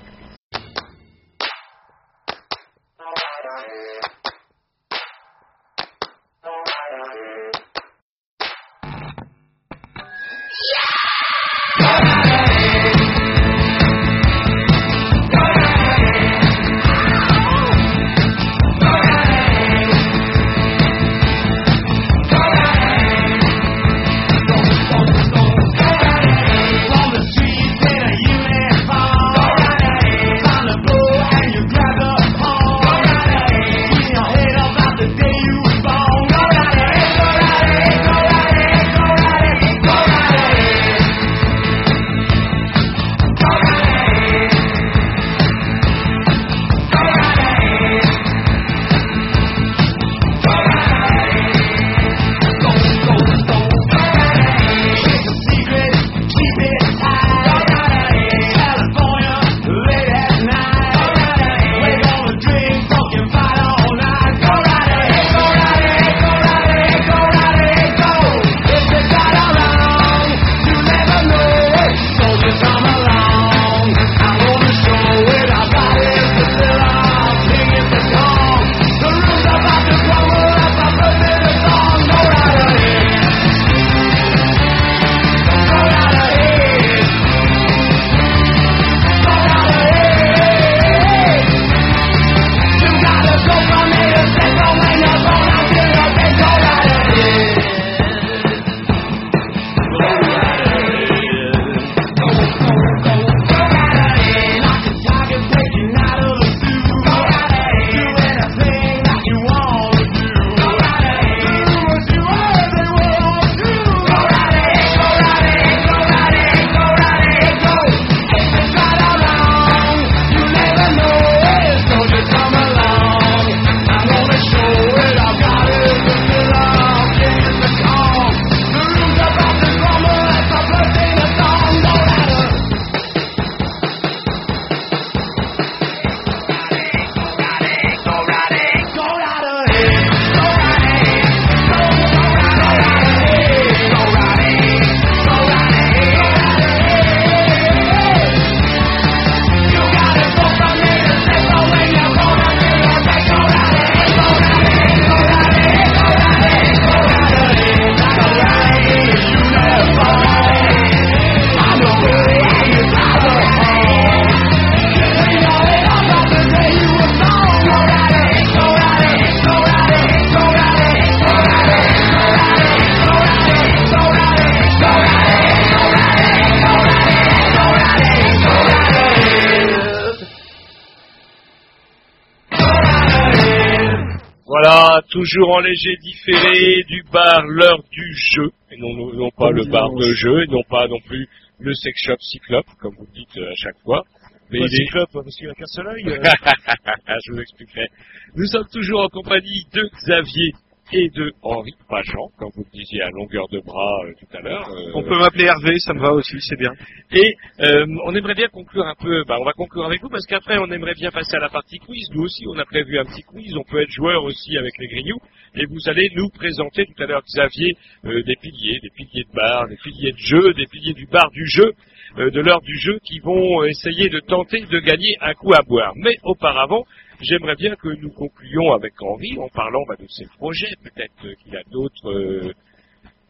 Toujours en léger différé du bar l'heure du jeu, et non, non, non pas le bar de jeu, et non pas non plus le sex shop cyclope, comme vous le dites euh, à chaque fois. Mais il est-
Cyclope, parce qu'il a qu'un seul œil. euh. (laughs)
Je vous expliquerai. Nous sommes toujours en compagnie de Xavier et de Henri, pas Jean, comme vous le disiez à longueur de bras euh, tout à l'heure. Euh,
On peut m'appeler Hervé, ça me va aussi, c'est bien.
Et euh, on aimerait bien conclure un peu, bah, on va conclure avec vous parce qu'après on aimerait bien passer à la partie quiz. Nous aussi on a prévu un petit quiz, on peut être joueur aussi avec les grignoux. Et vous allez nous présenter tout à l'heure Xavier euh, des piliers, des piliers de bar, des piliers de jeu, des piliers du bar du jeu, euh, de l'heure du jeu qui vont essayer de tenter de gagner un coup à boire. Mais auparavant, j'aimerais bien que nous concluions avec Henri en parlant bah, de ses projets. Peut-être qu'il a d'autres euh,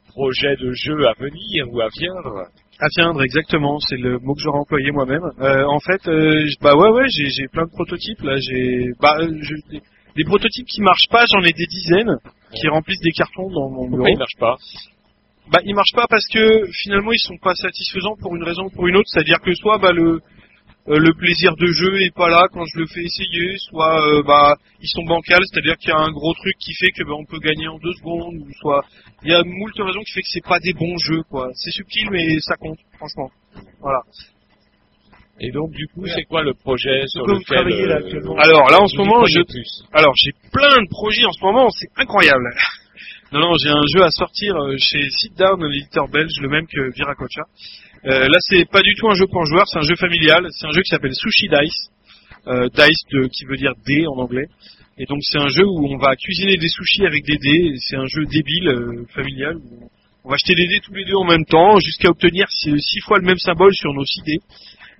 projets de jeu à venir ou à viendre.
À viendre, exactement, c'est le mot que j'aurais employé moi-même. Euh, en fait, euh, bah ouais, ouais, j'ai j'ai plein de prototypes là. J'ai, bah, je- des, des prototypes qui marchent pas, j'en ai des dizaines qui remplissent des cartons dans mon bureau.
Pourquoi ils marchent pas?
Bah, ils marchent pas parce que finalement ils sont pas satisfaisants pour une raison ou pour une autre. C'est-à-dire que soit bah le le plaisir de jeu est pas là quand je le fais essayer, soit euh, bah ils sont bancals, c'est-à-dire qu'il y a un gros truc qui fait que bah, on peut gagner en deux secondes, ou soit il y a moult raisons qui fait que c'est pas des bons jeux quoi. C'est subtil mais ça compte, franchement. Voilà.
Et donc, du coup, c'est quoi le projet sur
quoi vous
lequel
travaillez, là,
euh,
actuellement Alors là en ce moment, je
plus
alors j'ai plein de projets en ce moment, c'est incroyable. (laughs) Non non, j'ai un jeu à sortir euh, chez Sit Down, l'éditeur belge, le même que Viracocha. Euh, là c'est pas du tout un jeu pour joueurs, c'est un jeu familial, c'est un jeu qui s'appelle Sushi Dice. Euh, dice de, qui veut dire dés en anglais. Et donc c'est un jeu où on va cuisiner des sushis avec des dés, c'est un jeu débile, euh, familial, où on va acheter des dés tous les deux en même temps jusqu'à obtenir six fois le même symbole sur nos six dés.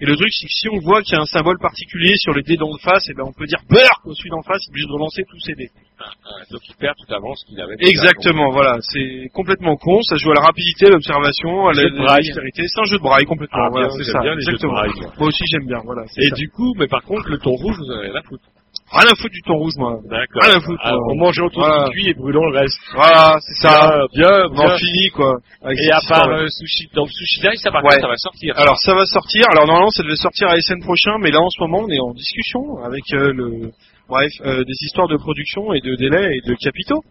Et le truc, c'est que si on voit qu'il y a un symbole particulier sur les dés d'en face, et ben on peut dire beurre au celui d'en face, il est obligé de relancer tous ses dés.
Ah, donc, il perd tout avant ce qu'il avait.
Exactement, voilà, c'est complètement con, ça joue à la rapidité, à l'observation, à la, la dextérité. c'est un jeu de braille complètement,
Ah,
voilà,
bien,
c'est ça,
bien les jeux de
exactement.
braille, moi.
Aussi j'aime bien, voilà.
Et
ça.
du coup, mais par contre, le ton rouge, vous en avez à foutre.
Rien à foutre du ton rouge, moi.
D'accord.
Rien à foutre.
Ah,
moi.
on mange autour
Voilà.
du cuit et brûlons le reste.
Voilà, c'est ça.
Bien, bien,
On finit, quoi. avec
Et à part euh, sushi, donc sushi dice, ça par
Ouais.
contre, ça va sortir.
Alors ça va sortir. Alors normalement ça devait sortir à SN prochain, mais là en ce moment on est en discussion avec euh, le bref euh, des histoires de production et de délai et de capitaux.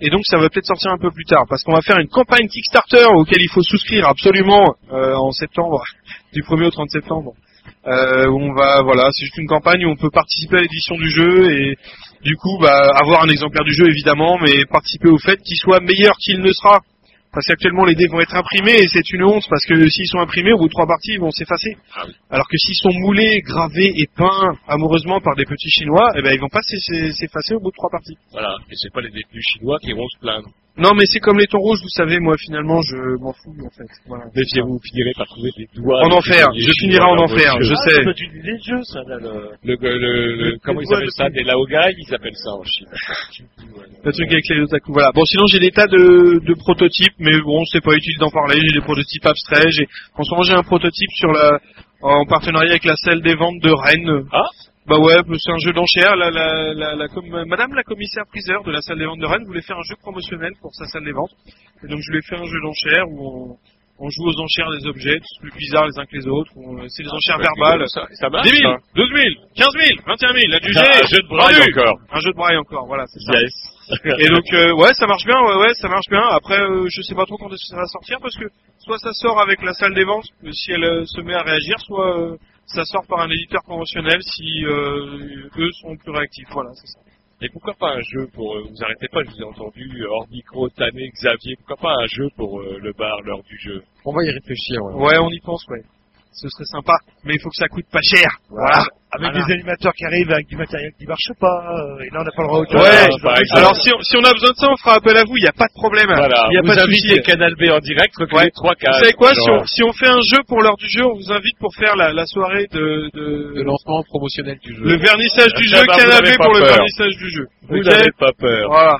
Et donc ça va peut-être sortir un peu plus tard parce qu'on va faire une campagne Kickstarter auquel il faut souscrire absolument euh, en septembre, (laughs) du 1er au 30 septembre. Euh, où on va voilà, c'est juste une campagne où on peut participer à l'édition du jeu et du coup bah avoir un exemplaire du jeu évidemment, mais participer au fait qu'il soit meilleur qu'il ne sera. Parce qu'actuellement les dés vont être imprimés et c'est une honte parce que s'ils sont imprimés au bout de trois parties ils vont s'effacer. Alors que s'ils sont moulés, gravés et peints amoureusement par des petits chinois, eh ben ils vont pas s'e- s'effacer au bout de trois parties.
Voilà. Et c'est pas les détenus chinois qui vont se plaindre.
Non mais c'est comme les tons rouges, vous savez, moi finalement je m'en fous en fait. Voilà.
Méfiez-vous, vous finirez par trouver des doigts.
En enfer, je finirai en enfer, je.
Ah,
sais.
idée de jeu, ça, là, le...
Le, le, le, le- comment ils appellent ça? Des laogai, ils appellent ça en Chine.
Le truc avec les otaku. Voilà. Bon, sinon j'ai des tas de, de prototypes, mais bon, c'est pas utile d'en parler. J'ai des prototypes abstraits. J'ai, en ce moment, j'ai un prototype sur la, en partenariat avec la salle des ventes de Rennes.
Ah.
Bah ouais, c'est un jeu d'enchères. La, la, la, la com- Madame la commissaire priseur de la salle des ventes de Rennes voulait faire un jeu promotionnel pour sa salle des ventes. Et donc je lui ai fait un jeu d'enchères où on, on joue aux enchères des objets, tous plus bizarres les uns que les autres. On- C'est des enchères
bah,
verbales.
ça- ça marche,
10 000,
ça.
12 000, 15 000, 21 000, la jugée.
Ah, un jeu de braille encore.
Un jeu de braille encore, voilà, c'est ça.
Yes. (laughs)
Et donc euh, ouais, ça marche bien, ouais, ouais, ça marche bien. Après, euh, je sais pas trop quand est-ce que ça va sortir parce que soit ça sort avec la salle des ventes euh, si elle euh, se met à réagir, soit euh, ça sort par un éditeur conventionnel si euh, eux sont plus réactifs. Voilà, c'est ça.
Et pourquoi pas un jeu pour... euh, vous arrêtez pas, je vous ai entendu hors micro, Tané, Xavier, pourquoi pas un jeu pour euh, le bar, l'heure du jeu?
On va y réfléchir, ouais.
Ouais, on y pense, ouais. Ce serait sympa, mais il faut que ça coûte pas cher. Voilà.
Avec
Voilà.
des animateurs qui arrivent avec du matériel qui marche pas, euh, et là on n'a pas le droit au
Ouais,
par exemple.
alors si on, si on a besoin de ça, on fera appel à vous, il n'y a pas de problème.
Voilà,
il y a
vous
pas de souci.
Canal B en direct,
Ouais. Vous savez quoi, si on, si on fait un jeu pour l'heure du jeu, on vous invite pour faire la, la soirée de,
De
de,
lancement promotionnel du jeu.
le vernissage du jeu Canal B pour le vernissage du jeu.
Vous n'avez pas peur.
Voilà.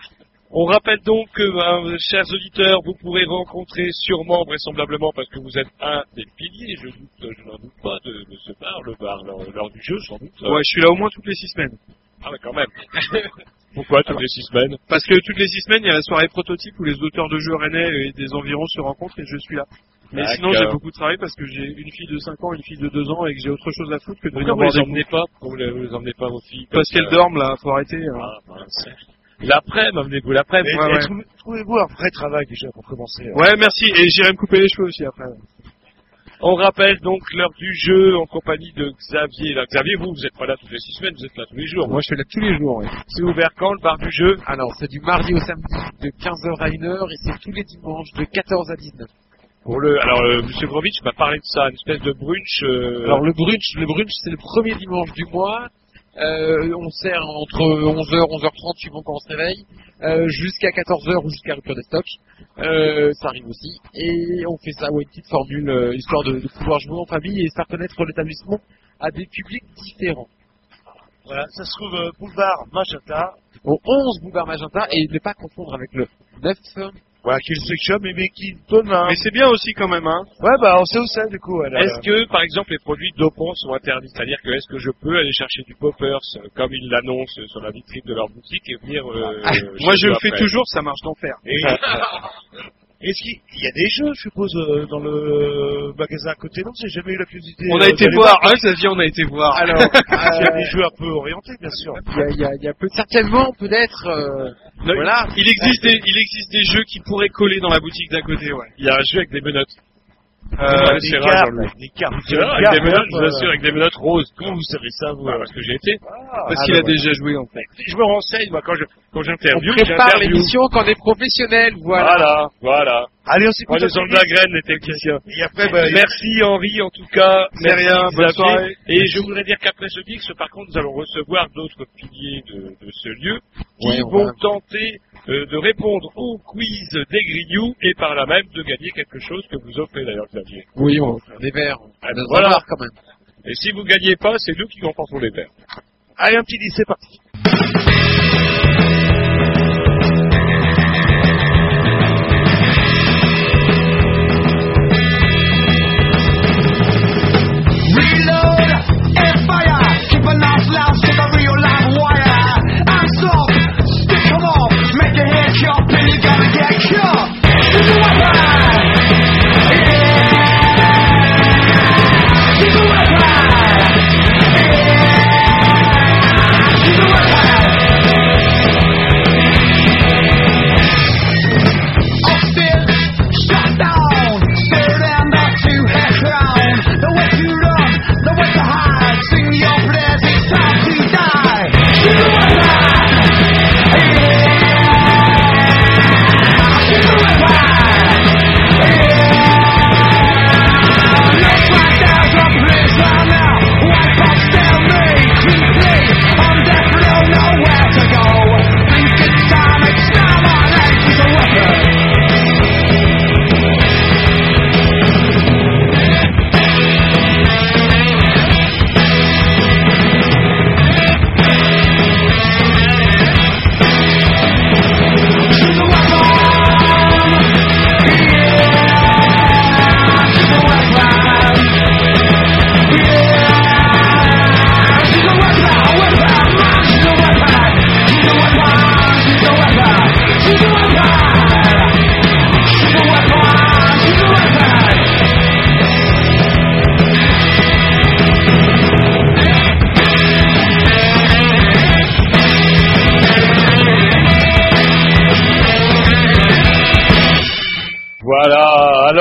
On rappelle donc que, ben, chers auditeurs, vous pourrez rencontrer sûrement, vraisemblablement, parce que vous êtes un des piliers, je, doute, je n'en doute pas, de, de ce bar, le bar, lors, lors du jeu, sans doute.
Ouais, je suis là au moins toutes les six semaines.
Ah, mais quand même. (laughs) Pourquoi toutes les six semaines?
Parce que toutes les six semaines, il y a la soirée prototype où les auteurs de jeux rennais et des environs se rencontrent et je suis là. Mais
D'accord.
sinon, j'ai beaucoup de travail parce que j'ai une fille de 5 ans, une fille de 2 ans et que j'ai autre chose à foutre que de venir
vous les emmenez pas? Vous les, vous les emmenez pas vos filles?
Parce qu'elles dorment là, faut arrêter. hein.
L'après, l'après.
Et,
Ouais,
et
ouais.
trou- Trouvez-vous un vrai travail déjà pour commencer.
Ouais, merci. Et j'irai me couper les cheveux aussi après.
On rappelle donc l'heure du jeu en compagnie de Xavier. Là, Xavier, vous, vous êtes pas là toutes les six semaines, vous êtes là tous les jours.
Moi, je fais là tous les jours, ouais.
C'est ouvert quand le bar du jeu?
Alors, c'est du mardi au samedi de 15h à 1h et c'est tous les dimanches de 14 à 19.
Pour le, alors, euh, Monsieur Grovitch m'a parlé de ça, une espèce de brunch. euh,
Alors, le brunch, le brunch, c'est le premier dimanche du mois. Euh, on sert entre 11h, 11h30 suivant quand on se réveille, euh, jusqu'à 14h ou jusqu'à rupture des stocks. Euh, ça arrive aussi. Et on fait ça, ouais, une petite formule, histoire de, de pouvoir jouer en famille et faire connaître l'établissement à des publics différents.
Voilà, ça se trouve boulevard Magenta,
Au 11 Boulevard Magenta et ne pas confondre avec le 9.
Voilà, qui le shop, mais, qui donne un...
Mais c'est bien aussi quand même, hein.
Ouais, bah on sait où c'est du coup. elle,
Est-ce que, par exemple, les produits dopants sont interdits? C'est-à-dire que est-ce que je peux aller chercher du poppers, euh, comme ils l'annoncent sur la vitrine de leur boutique, et venir... euh,
Ah, Moi, je le fais toujours, ça marche d'enfer.
Et- (laughs) (laughs) Est-ce qu'il il y a des jeux, je suppose, euh, dans le magasin à côté? Non, j'ai jamais eu la curiosité.
On
euh,
a été
d'aller
voir, hein, Xavier, on a été voir.
Alors, (laughs)
Il y a
euh,
des jeux un peu orientés, bien sûr.
il y a, il y a- il y a peut certainement peut-être euh, voilà.
Il existe des, il existe des jeux qui pourraient coller dans la boutique d'à côté, ouais.
Il y a un jeu avec des menottes.
Euh,
des
c'est
cartes,
rare,
des cartes.
C'est avec des menottes, je vous assure, avec des menottes roses. Vous savez ça, vous Parce que j'ai été.
parce qu'il a déjà joué, en fait.
Je me renseigne, moi, quand je, quand
On
j'interviewe,
prépare
j'interviewe.
l'émission quand on est professionnel, voilà.
Voilà, voilà.
Allez, on s'écoute.
Sur de la graine, les techniciens.
Et après, bah,
Merci Henri, en tout cas.
C'est rien, bonne
Xavier.
soirée.
Et je voudrais dire qu'après ce mix, par contre, nous allons recevoir d'autres piliers de, de ce lieu qui
Ouais,
vont
va-
tenter euh, de répondre au quiz des grignoux et par là même de gagner quelque chose que vous offrez d'ailleurs, Xavier.
Oui, on va faire des verres.
Ah, voilà.
quand même.
Et si vous gagnez pas, c'est nous qui remportons les verres.
allez, un petit 10, c'est parti.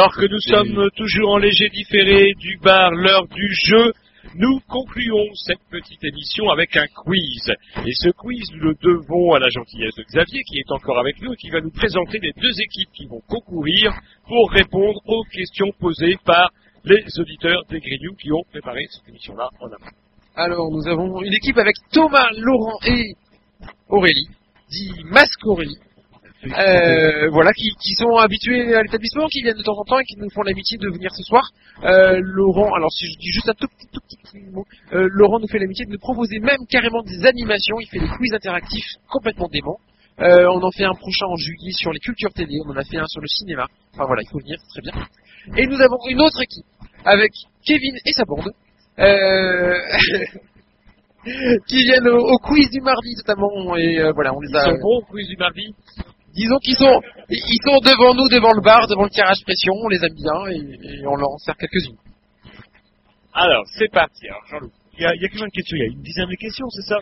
Alors que nous sommes toujours en léger différé du bar L'heure du jeu, nous concluons cette petite émission avec un quiz. Et ce quiz, nous le devons à la gentillesse de Xavier, qui est encore avec nous et qui va nous présenter les deux équipes qui vont concourir pour répondre aux questions posées par les auditeurs des Grignoux qui ont préparé cette émission-là en amont.
Alors, nous avons une équipe avec Thomas, Laurent et Aurélie, dit Masque Aurélie. Euh, voilà, qui, qui sont habitués à l'établissement, qui viennent de temps en temps et qui nous font l'amitié de venir ce soir. Euh, Laurent, alors si je dis juste un tout petit, tout petit, mot, euh, Laurent nous fait l'amitié de nous proposer même carrément des animations. Il fait des quiz interactifs complètement déments. Euh, on en fait un prochain en juillet sur les cultures télé, on en a fait un sur le cinéma. Enfin voilà, il faut venir, très bien. Et nous avons une autre équipe avec Kevin et sa bande. Euh... (laughs) qui viennent au, au quiz du mardi notamment et euh, voilà on les
Ils
a
sont bons au quiz du mardi
disons qu'ils sont ils sont devant nous devant le bar devant le tirage pression on les aime bien et, et on leur en sert quelques-unes
Alors, c'est parti. Alors, Jean-Loup.
Il y a, il y a combien de questions? Il y a une dizaine de questions, c'est ça?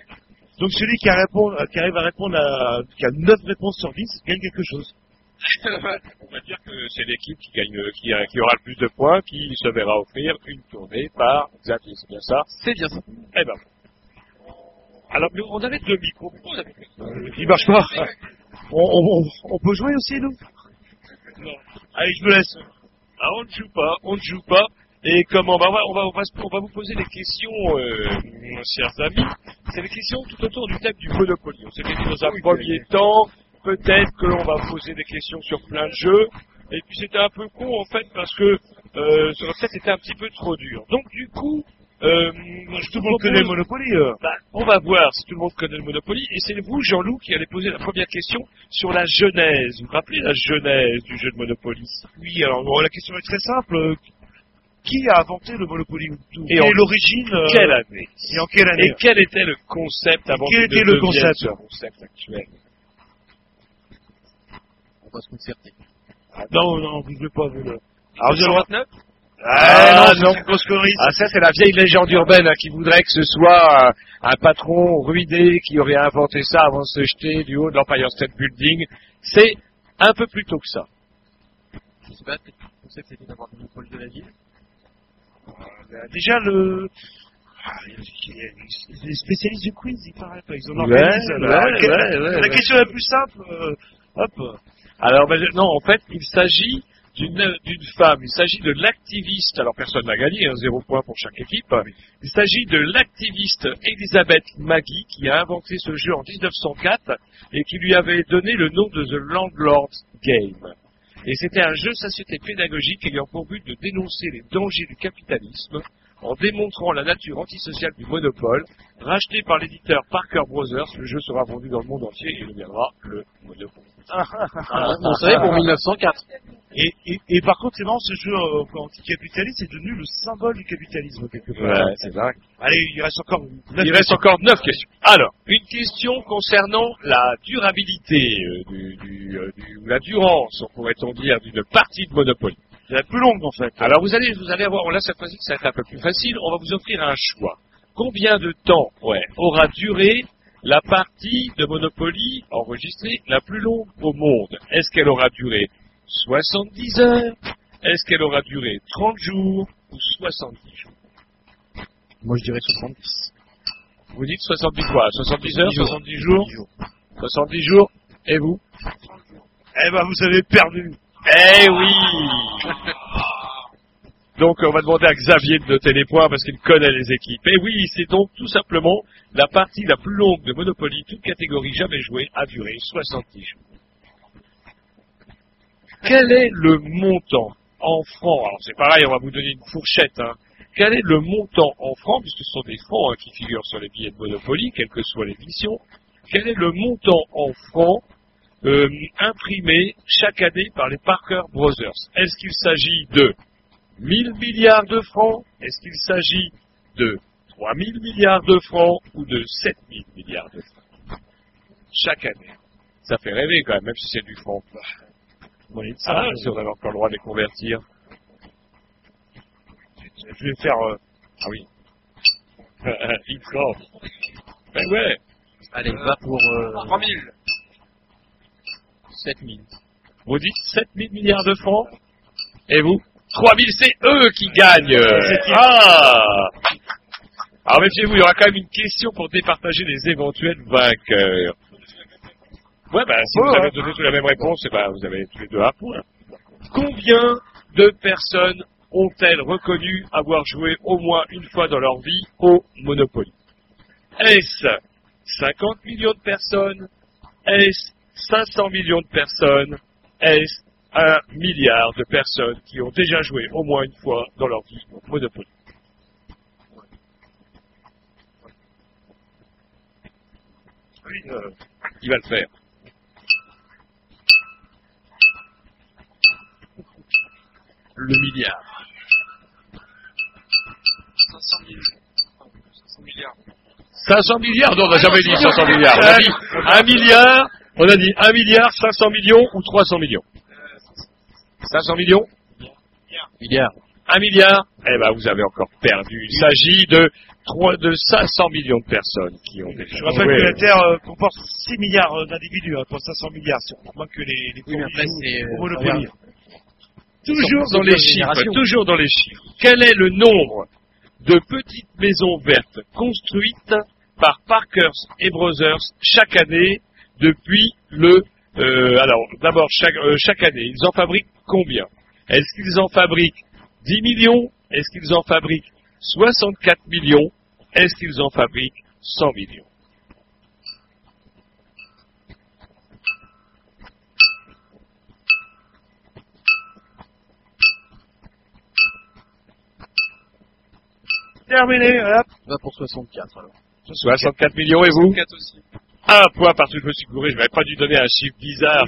Donc celui qui, a répond- qui arrive à répondre à, qui a 9 réponses sur 10 gagne quelque chose. (laughs)
On va dire que c'est l'équipe qui gagne, qui, qui aura le plus de points, qui se verra offrir une tournée par Xavier, c'est bien ça?
C'est bien ça
Eh ben. Alors, nous, on avait deux micros. Pourquoi on avait
Euh, il marche pas. (laughs) On, on- on- on peut jouer aussi, nous?
Non.
Allez, je me laisse.
Ah, on ne joue pas, on ne joue pas. Et comment bah, on, va, on, va, on, va, vous poser des questions, euh, chers amis. C'est des questions tout autour du thème du Monopoly. On s'était dit dans un premier temps, peut-être que l'on va poser des questions sur plein de jeux. Et puis c'était un peu con en fait parce que euh, ça aurait peut-être été un petit peu trop dur. Donc du coup, euh, je
Tout le monde connaît le Monopoly. euh.
bah, on va voir si tout le monde connaît le Monopoly. Et c'est vous, Jean-Loup, qui allez poser la première question sur la genèse. Vous vous rappelez la genèse du jeu de Monopoly?
Oui, alors bon, la question est très simple. Qui a inventé le Monopoly
Et
Quelle
en
est l'origine euh,
Quelle année?
Et en quelle année?
Et quel était le concept avant
Quel était le concept
ce concept? actuel?
On va se concerter
Non, non, vous ne pouvez pas. Vous, le... Alors, vous avez le droit-
1929
Ah, non, c'est une grosse connerie.
Ah, ça, c'est la vieille légende urbaine hein, qui voudrait que ce soit euh, un patron ruiné qui aurait inventé ça avant de se jeter du haut de l'Empire State Building. C'est un peu plus tôt que ça.
je sais pas peut-être que c'était d'avoir le monopole de la ville
Euh, Déjà, le... Ah, Les spécialistes du quiz, ils paraît pas. Ils en
Ouais, ouais,
La
ouais.
question la plus simple, euh, hop.
Alors, ben, non, en fait, il s'agit d'une femme. Il s'agit de l'activiste. Alors, personne n'a gagné, hein, zéro point pour chaque équipe. Il s'agit de l'activiste Elisabeth Maggie qui a inventé ce jeu en 1904 et qui lui avait donné le nom de The Landlord's Game. Et c'était un jeu société pédagogique ayant pour but de dénoncer les dangers du capitalisme en démontrant la nature antisociale du monopole. Racheté par l'éditeur Parker Brothers, le jeu sera vendu dans le monde entier et deviendra le Monopoly. (laughs)
Ah, on savait pour 1904
Et, et, et par contre, c'est marrant, ce jeu euh, anticapitaliste est devenu le symbole du capitalisme, quelque part.
Ouais, c'est vrai.
Allez, il reste encore... neuf
Il reste
questions.
encore neuf questions. Alors, une question concernant la durabilité, euh, du, du, euh, du- ou la durance, pourrait-on dire, d'une partie de Monopoly.
C'est la plus longue, en fait.
Alors vous allez, vous allez avoir, là cette fois-ci ça va être un peu plus facile, on va vous offrir un choix. Combien de temps ouais, aura duré la partie de Monopoly enregistrée la plus longue au monde? Est-ce qu'elle aura duré 70 heures? Est-ce qu'elle aura duré 30 jours ou 70 jours?
Moi je dirais 70
Vous dites 70 quoi? 70 heures
70
70 jours? 70 jours. Et vous?
Eh ben, vous avez perdu.
Eh oui (laughs) Donc on va demander à Xavier de noter les points parce qu'il connaît les équipes. Et oui, c'est donc tout simplement la partie la plus longue de Monopoly, toute catégorie jamais jouée, a duré 70 jours. Quel est le montant en francs? Alors c'est pareil, on va vous donner une fourchette. Hein. Quel est le montant en francs, puisque ce sont des francs hein, qui figurent sur les billets de Monopoly, quelle que soit l'édition, quel est le montant en francs euh, imprimé chaque année par les Parker Brothers Est-ce qu'il s'agit de 1000 milliards de francs? Est-ce qu'il s'agit de 3000 milliards de francs ou de 7000 milliards de francs? Chaque année. Ça fait rêver quand même, même si c'est du franc.
Oui,
Ah, si on avait encore le droit de les convertir.
Je vais faire... euh,
Ah oui. (laughs) Il. Ben ouais.
allez va pour euh,
3000.
7000
Vous dites 7000 milliards de francs Et vous 3000, c'est eux qui gagnent. Ah. Alors méfiez-vous, il y aura quand même une question pour départager les éventuels vainqueurs. Ouais, bah si
Ouais,
vous avez donné tous la même réponse, eh ben, vous avez tous les deux un point. Combien de personnes ont-elles reconnu avoir joué au moins une fois dans leur vie au Monopoly? Est-ce 50 millions de personnes? Est-ce 500 millions de personnes Est-ce un milliard de personnes qui ont déjà joué au moins une fois dans leur vie au Monopoly Oui, euh, il va le faire. Le milliard.
500 millions. 500 milliards.
500 milliards Non, on n'a jamais dit 500 milliards. On a dit 1 milliard, on a dit 1 milliard, 500 millions ou 300 millions 500 millions
Milliard.
1 milliard Eh ben, vous avez encore perdu. Il s'agit de, trois- de 500 millions de personnes qui ont déjà
Je rappelle
joué.
que la Terre euh, comporte 6 milliards euh, d'individus, hein, pour 500 milliards, si on prend moins que les, les
Oui, après, c'est,
au
euh.
Toujours dans les chiffres, toujours dans les chiffres. Quel est le nombre de petites maisons vertes construites par Parkers et Brothers chaque année depuis le... euh, alors, d'abord, chaque, euh, chaque année, ils en fabriquent combien? Est-ce qu'ils en fabriquent 10 millions? Est-ce qu'ils en fabriquent 64 millions? Est-ce qu'ils en fabriquent 100 millions?
Terminé, hop.
Va pour 64 alors.
64 millions et vous?
4 aussi.
Un point parce que je me suis gouré, je n'avais pas dû donner un chiffre bizarre.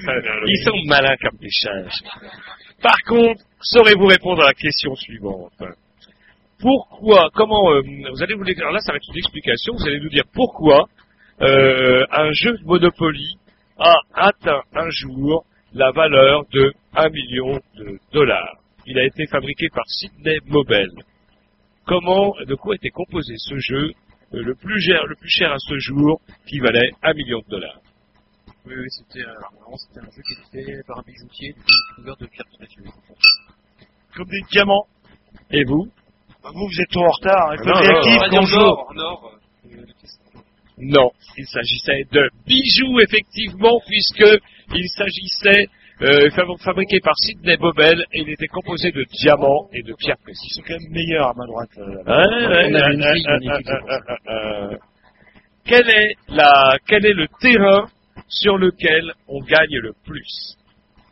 Ils sont malins comme des singes. Par contre, saurez-vous répondre à la question suivante Pourquoi, comment, euh, vous allez vous dire, là ça va être une explication, vous allez nous dire pourquoi euh, un jeu de Monopoly a atteint un jour la valeur de 1 million de dollars. Il a été fabriqué par Sidney Mobile. Comment, de quoi était composé ce jeu le plus cher, le plus cher à ce jour, qui valait 1 million de dollars.
Oui, oui, c'était euh, un jeu qui était fait par un bijoutier, du coup, couvert de pierres précieuses.
Comme des diamants.
Et vous
Bah, vous, vous êtes trop en retard. Il faut
Non, non,
dire
je joue.
Nord, Nord. euh,
Non, il s'agissait de bijoux, effectivement, puisque il s'agissait euh, fab- fabriqué par Sidney Bobel et il était composé de diamants et de pierres
Ils
précieuses.
sont quand même meilleurs à main droite. euh,
c'est.
Quel est la, quel est le terrain sur lequel on gagne le plus?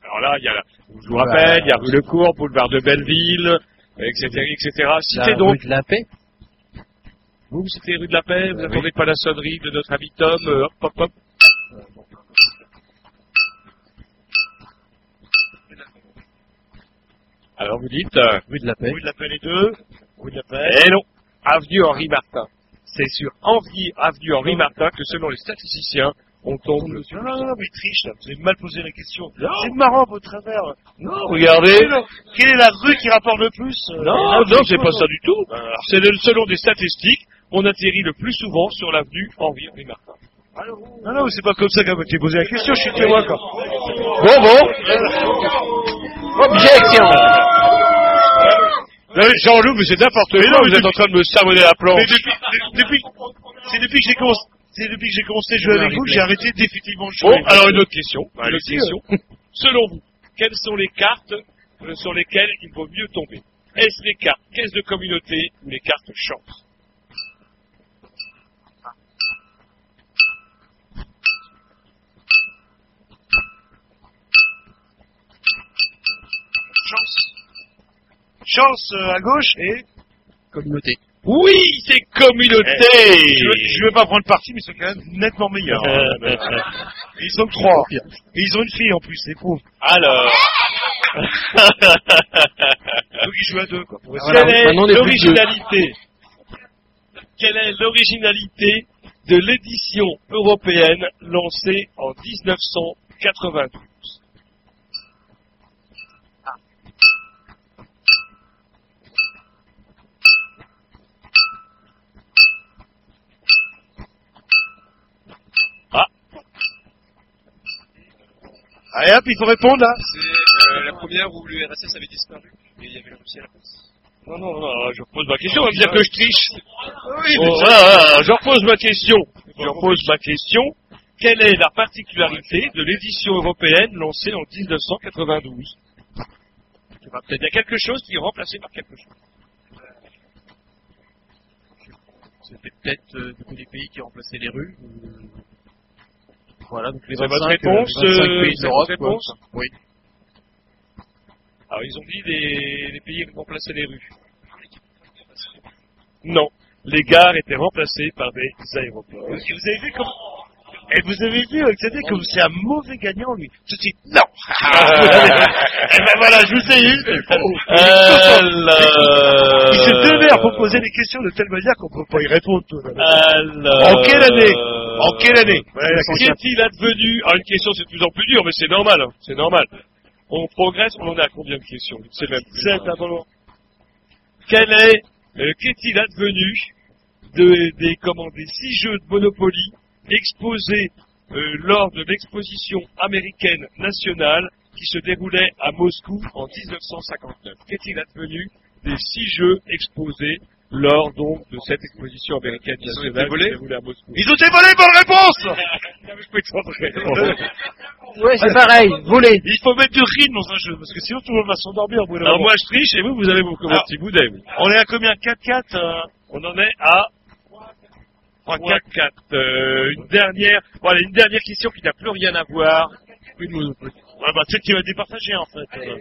Alors là, il y a, la- je vous rappelle, il y a rue Le Cours, boulevard de Belleville, etc., etc. Citez donc
rue de la paix.
Vous, c'était rue de la Paix, vous
Euh,
n'attendez pas la sonnerie de notre ami Tom, euh, hop, hop, hop. Alors vous dites, euh,
Rue de la paix.
Rue de la Paix les deux. Rue de la Paix.
eh non, avenue Henri Martin. C'est sur Henri, avenue Henri Martin que selon les statisticiens, on tombe le
Non, non, non, mais triche, là. Vous avez mal posé la question.
Non.
C'est marrant, votre travers.
Non, regardez.
Quelle est la rue qui rapporte le plus euh,
Non, non, c'est pas ça du tout. C'est le- selon des statistiques, on atterrit le plus souvent sur l'avenue Henri Henri Martin.
Non, non, c'est pas comme ça qu'a été posé la question, je suis témoin, quoi.
Bon, bon. Objection. Euh, Jean-Loup, mais c'est n'importe quoi,
non, mais
vous êtes en train de me savonner la
Mais
planche.
depuis, depuis, c'est depuis que j'ai commencé, c'est depuis que j'ai commencé à jouer avec vous que j'ai arrêté définitivement de jouer.
Bon, alors une autre question. Une autre question. Selon vous, quelles sont les cartes euh, sur lesquelles il vaut mieux tomber? Est-ce les cartes caisse de communauté ou les cartes chance
Chance. Chance euh, à gauche et
Communauté.
Oui, c'est communauté
je veux, je veux pas prendre parti, mais ils sont quand même nettement meilleurs. hein. Ils sont que trois. Et ils ont une fille en plus, c'est pauvres.
Alors,
Donc ils jouent à deux, quoi. pour essayer.
quelle est l'originalité? Quelle est l'originalité de l'édition européenne lancée en 1992 Ah
Allez hop, il faut répondre là.
C'est euh, la première où l'URSS avait disparu et il y avait la Russie à la place.
Non, non, non, je repose ma question, on va me dire que je triche.
Oui,
Bon,
mais
voilà, voilà, je repose ma question. Je repose ma question. Quelle est la particularité de l'édition européenne lancée en 1992 Eh ben, Peut-être il y a quelque chose qui est remplacé par quelque chose.
C'était peut-être euh, du coup, les pays qui remplaçaient les rues. ou- Voilà, donc les
C'est
25,
votre réponse,
euh, 25
euh,
pays d'Europe.
réponse
Oui.
Alors ils ont dit les, les pays remplaçaient les rues. Non, les gares étaient remplacées par des aéroports.
Et vous avez vu comme... Et vous avez vu, euh, Xavier, comme c'est un mauvais gagnant, lui. Tout de suite, non (laughs) Eh ben voilà, je vous ai eu (laughs) Il se devait à proposer des questions de telle manière qu'on peut pas y répondre. tout.
Alors...
En quelle année? En quelle année.
Qu'est-il advenu Ah, une question, c'est de plus en plus dur, mais c'est normal, hein, c'est normal. On progresse, on en a combien de questions C'est même plus. Quel est, euh, qu'est-il advenu de, des, comment, des six jeux de Monopoly exposés euh, lors de l'exposition américaine nationale qui se déroulait à Moscou en 1959 Qu'est-il advenu des six jeux exposés lors donc de cette exposition américaine
Ils ont été volés
à Moscou
Ils ont été volés, bonne réponse. (laughs)
Ouais, c'est pareil, voler.
Il faut mettre du rythme dans un jeu, parce que sinon tout le monde va s'endormir au bout d'un
Alors
moment.
moi je triche et vous, vous avez vos
Alors,
petits vous.
On est à combien? 4-4 euh,
On en est à 3-4-4. Euh, une dernière, voilà, une dernière question qui n'a plus rien à voir.
Ouais, bah, tu sais qui va départager, en fait. euh.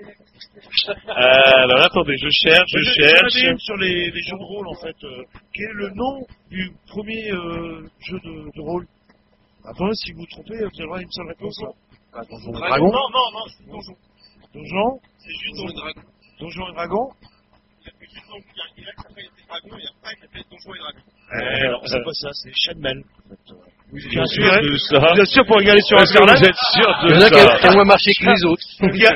Euh, alors attendez, je cherche, je
avais
cherche.
une sur les, les jeux de rôle, en fait. euh, quel est le nom du premier euh, jeu de, de rôle? Attendez, si vous vous trompez, vous à une seule réponse. là. Ah, Donjon
Dragon
Non, non, non, c'est Donjon. Donjon?
C'est juste Donjon et Dragon.
Donjon et Dragon?
Il y a Dragon après Donjon et Dragon.
Eh, alors, c'est pas ça, c'est Shadman. En fait.
Vous êtes
Bien
sûr
sûr,
de ça
Bien sûr, pour regarder sur Internet.
vous êtes sûr
Il y
de
en a qui
ça
qui ont moins marché que les autres.
Donc, (laughs) il y a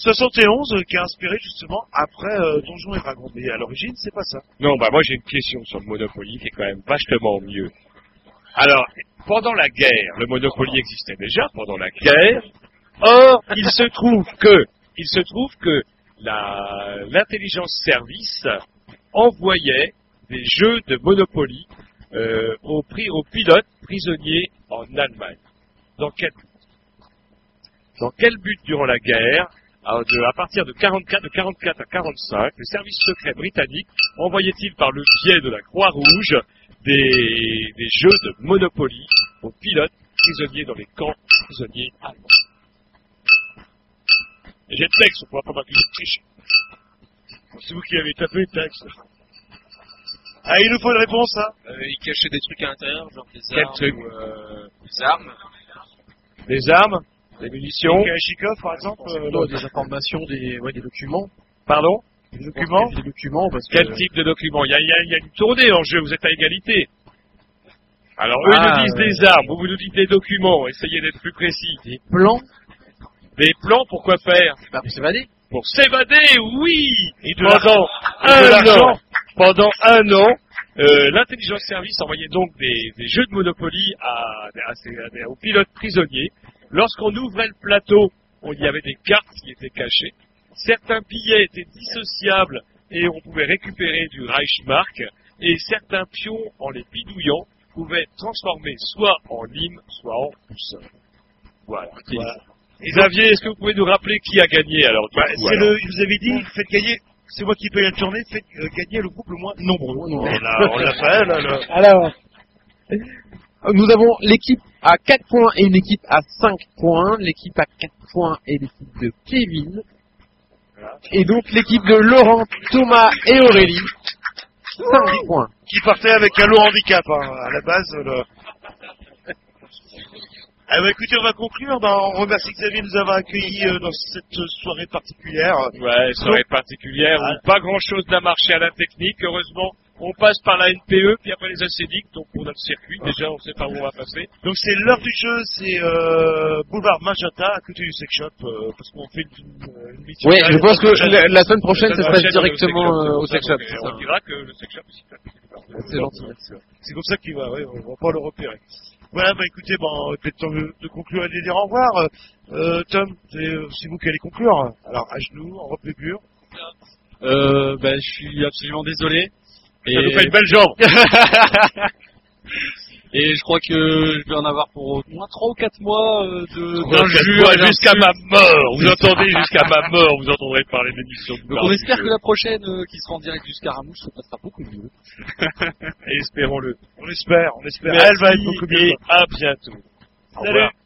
71 euh, qui a inspiré justement après euh, Donjon et Dragon. Mais à l'origine, c'est pas ça.
Non, bah moi j'ai une question sur le Monopoly qui est quand même vachement mieux. Alors, pendant la guerre, le Monopoly existait déjà pendant la guerre. Or, il se trouve que, il se trouve que la, l'intelligence service envoyait des jeux de Monopoly euh, aux, pilotes prisonniers en Allemagne. Dans quel Dans quel but durant la guerre à, partir de 44, de 44 à 45, le service secret britannique envoyait-il par le biais de la Croix-Rouge des, des jeux de Monopoly aux pilotes prisonniers dans les camps prisonniers allemands? J'ai le texte, on pourra pas m'accuser de triche.
C'est vous qui avez tapé le texte. Ah, il nous faut une réponse, hein
Euh, il cachait des trucs à l'intérieur, genre des
Quel
armes
truc
ou euh, des armes.
Des armes, des munitions,
Kalachnikov, par exemple euh,
des informations, des, ouais, des documents.
pardon?
Des documents
Des documents, parce que...
Quel type de document il y, a, il, y a, il y a une tournée en jeu, vous êtes à égalité. Alors eux
Ah,
ils nous disent
ouais.
des armes, vous vous nous dites des documents, essayez d'être plus précis.
Des plans
Des plans, pourquoi faire?
Bah, pour s'évader.
Pour s'évader, oui
Et de
Pendant
et de
un
l'argent.
an, pendant un an, euh, l'intelligence service envoyait donc des, des jeux de Monopoly à, à ces- à des- aux pilotes prisonniers. Lorsqu'on ouvrait le plateau, on y avait des cartes qui étaient cachées. Certains billets étaient dissociables et on pouvait récupérer du Reichsmark. Et certains pions, en les bidouillant, pouvaient transformer soit en lime, soit en boussole. Voilà. Xavier, est-ce que vous pouvez nous rappeler qui a gagné alors du
Bah,
coup,
c'est
alors
le, je vous avais dit, faites gagner, c'est moi qui paye la tournée, faites euh, gagner le groupe le moins nombreux.
Non.
Et là, on l'a fait, là, là.
Alors, nous avons l'équipe à 4 points et une équipe à 5 points. L'équipe à 4 points est l'équipe de Kevin. Et donc l'équipe de Laurent, Thomas et Aurélie. 5 points.
Qui partait avec un lourd handicap, hein, à la base, le... Ah bah écoutez, on va conclure. Ben, on remercie Xavier de nous avoir accueillis euh, dans cette soirée particulière.
Ouais, soirée particulière où pas grand chose n'a marché à la technique. Heureusement, on passe par la NPE, puis après les acédiques, donc on a le circuit. Déjà, on sait par où on va passer.
Donc c'est l'heure du jeu, c'est euh, boulevard Magenta, à côté du sex shop, euh, parce qu'on fait une, une mission.
Ouais, je pense que la, la semaine prochaine,
Ça
se passe
le
directement
sex shop,
euh, au sex shop.
ça. On dira que le sex shop aussi.
C'est gentil.
C'est comme ça qu'il va, ouais, on va pas le repérer. Voilà, bah écoutez, bon, peut-être temps de, de conclure et de dire au revoir. Euh, Tom, c'est euh, c'est vous qui allez conclure. Alors, à genoux, en robe pure.
Euh, ben, je suis absolument désolé.
Ça nous fait une belle jambe. (laughs)
Et je crois que je vais en avoir pour au moins 3 ou 4 mois euh, d'injures
jusqu'à ma mort. Vous entendez jusqu'à ma mort, vous entendrez parler de l'émission.
Donc on espère que la prochaine euh, qui sera en direct du Scaramouche se passera beaucoup mieux. (laughs)
Et espérons-le.
On espère, on espère.
Merci
Elle va être beaucoup mieux.
et à bientôt.
Au revoir.
Salut.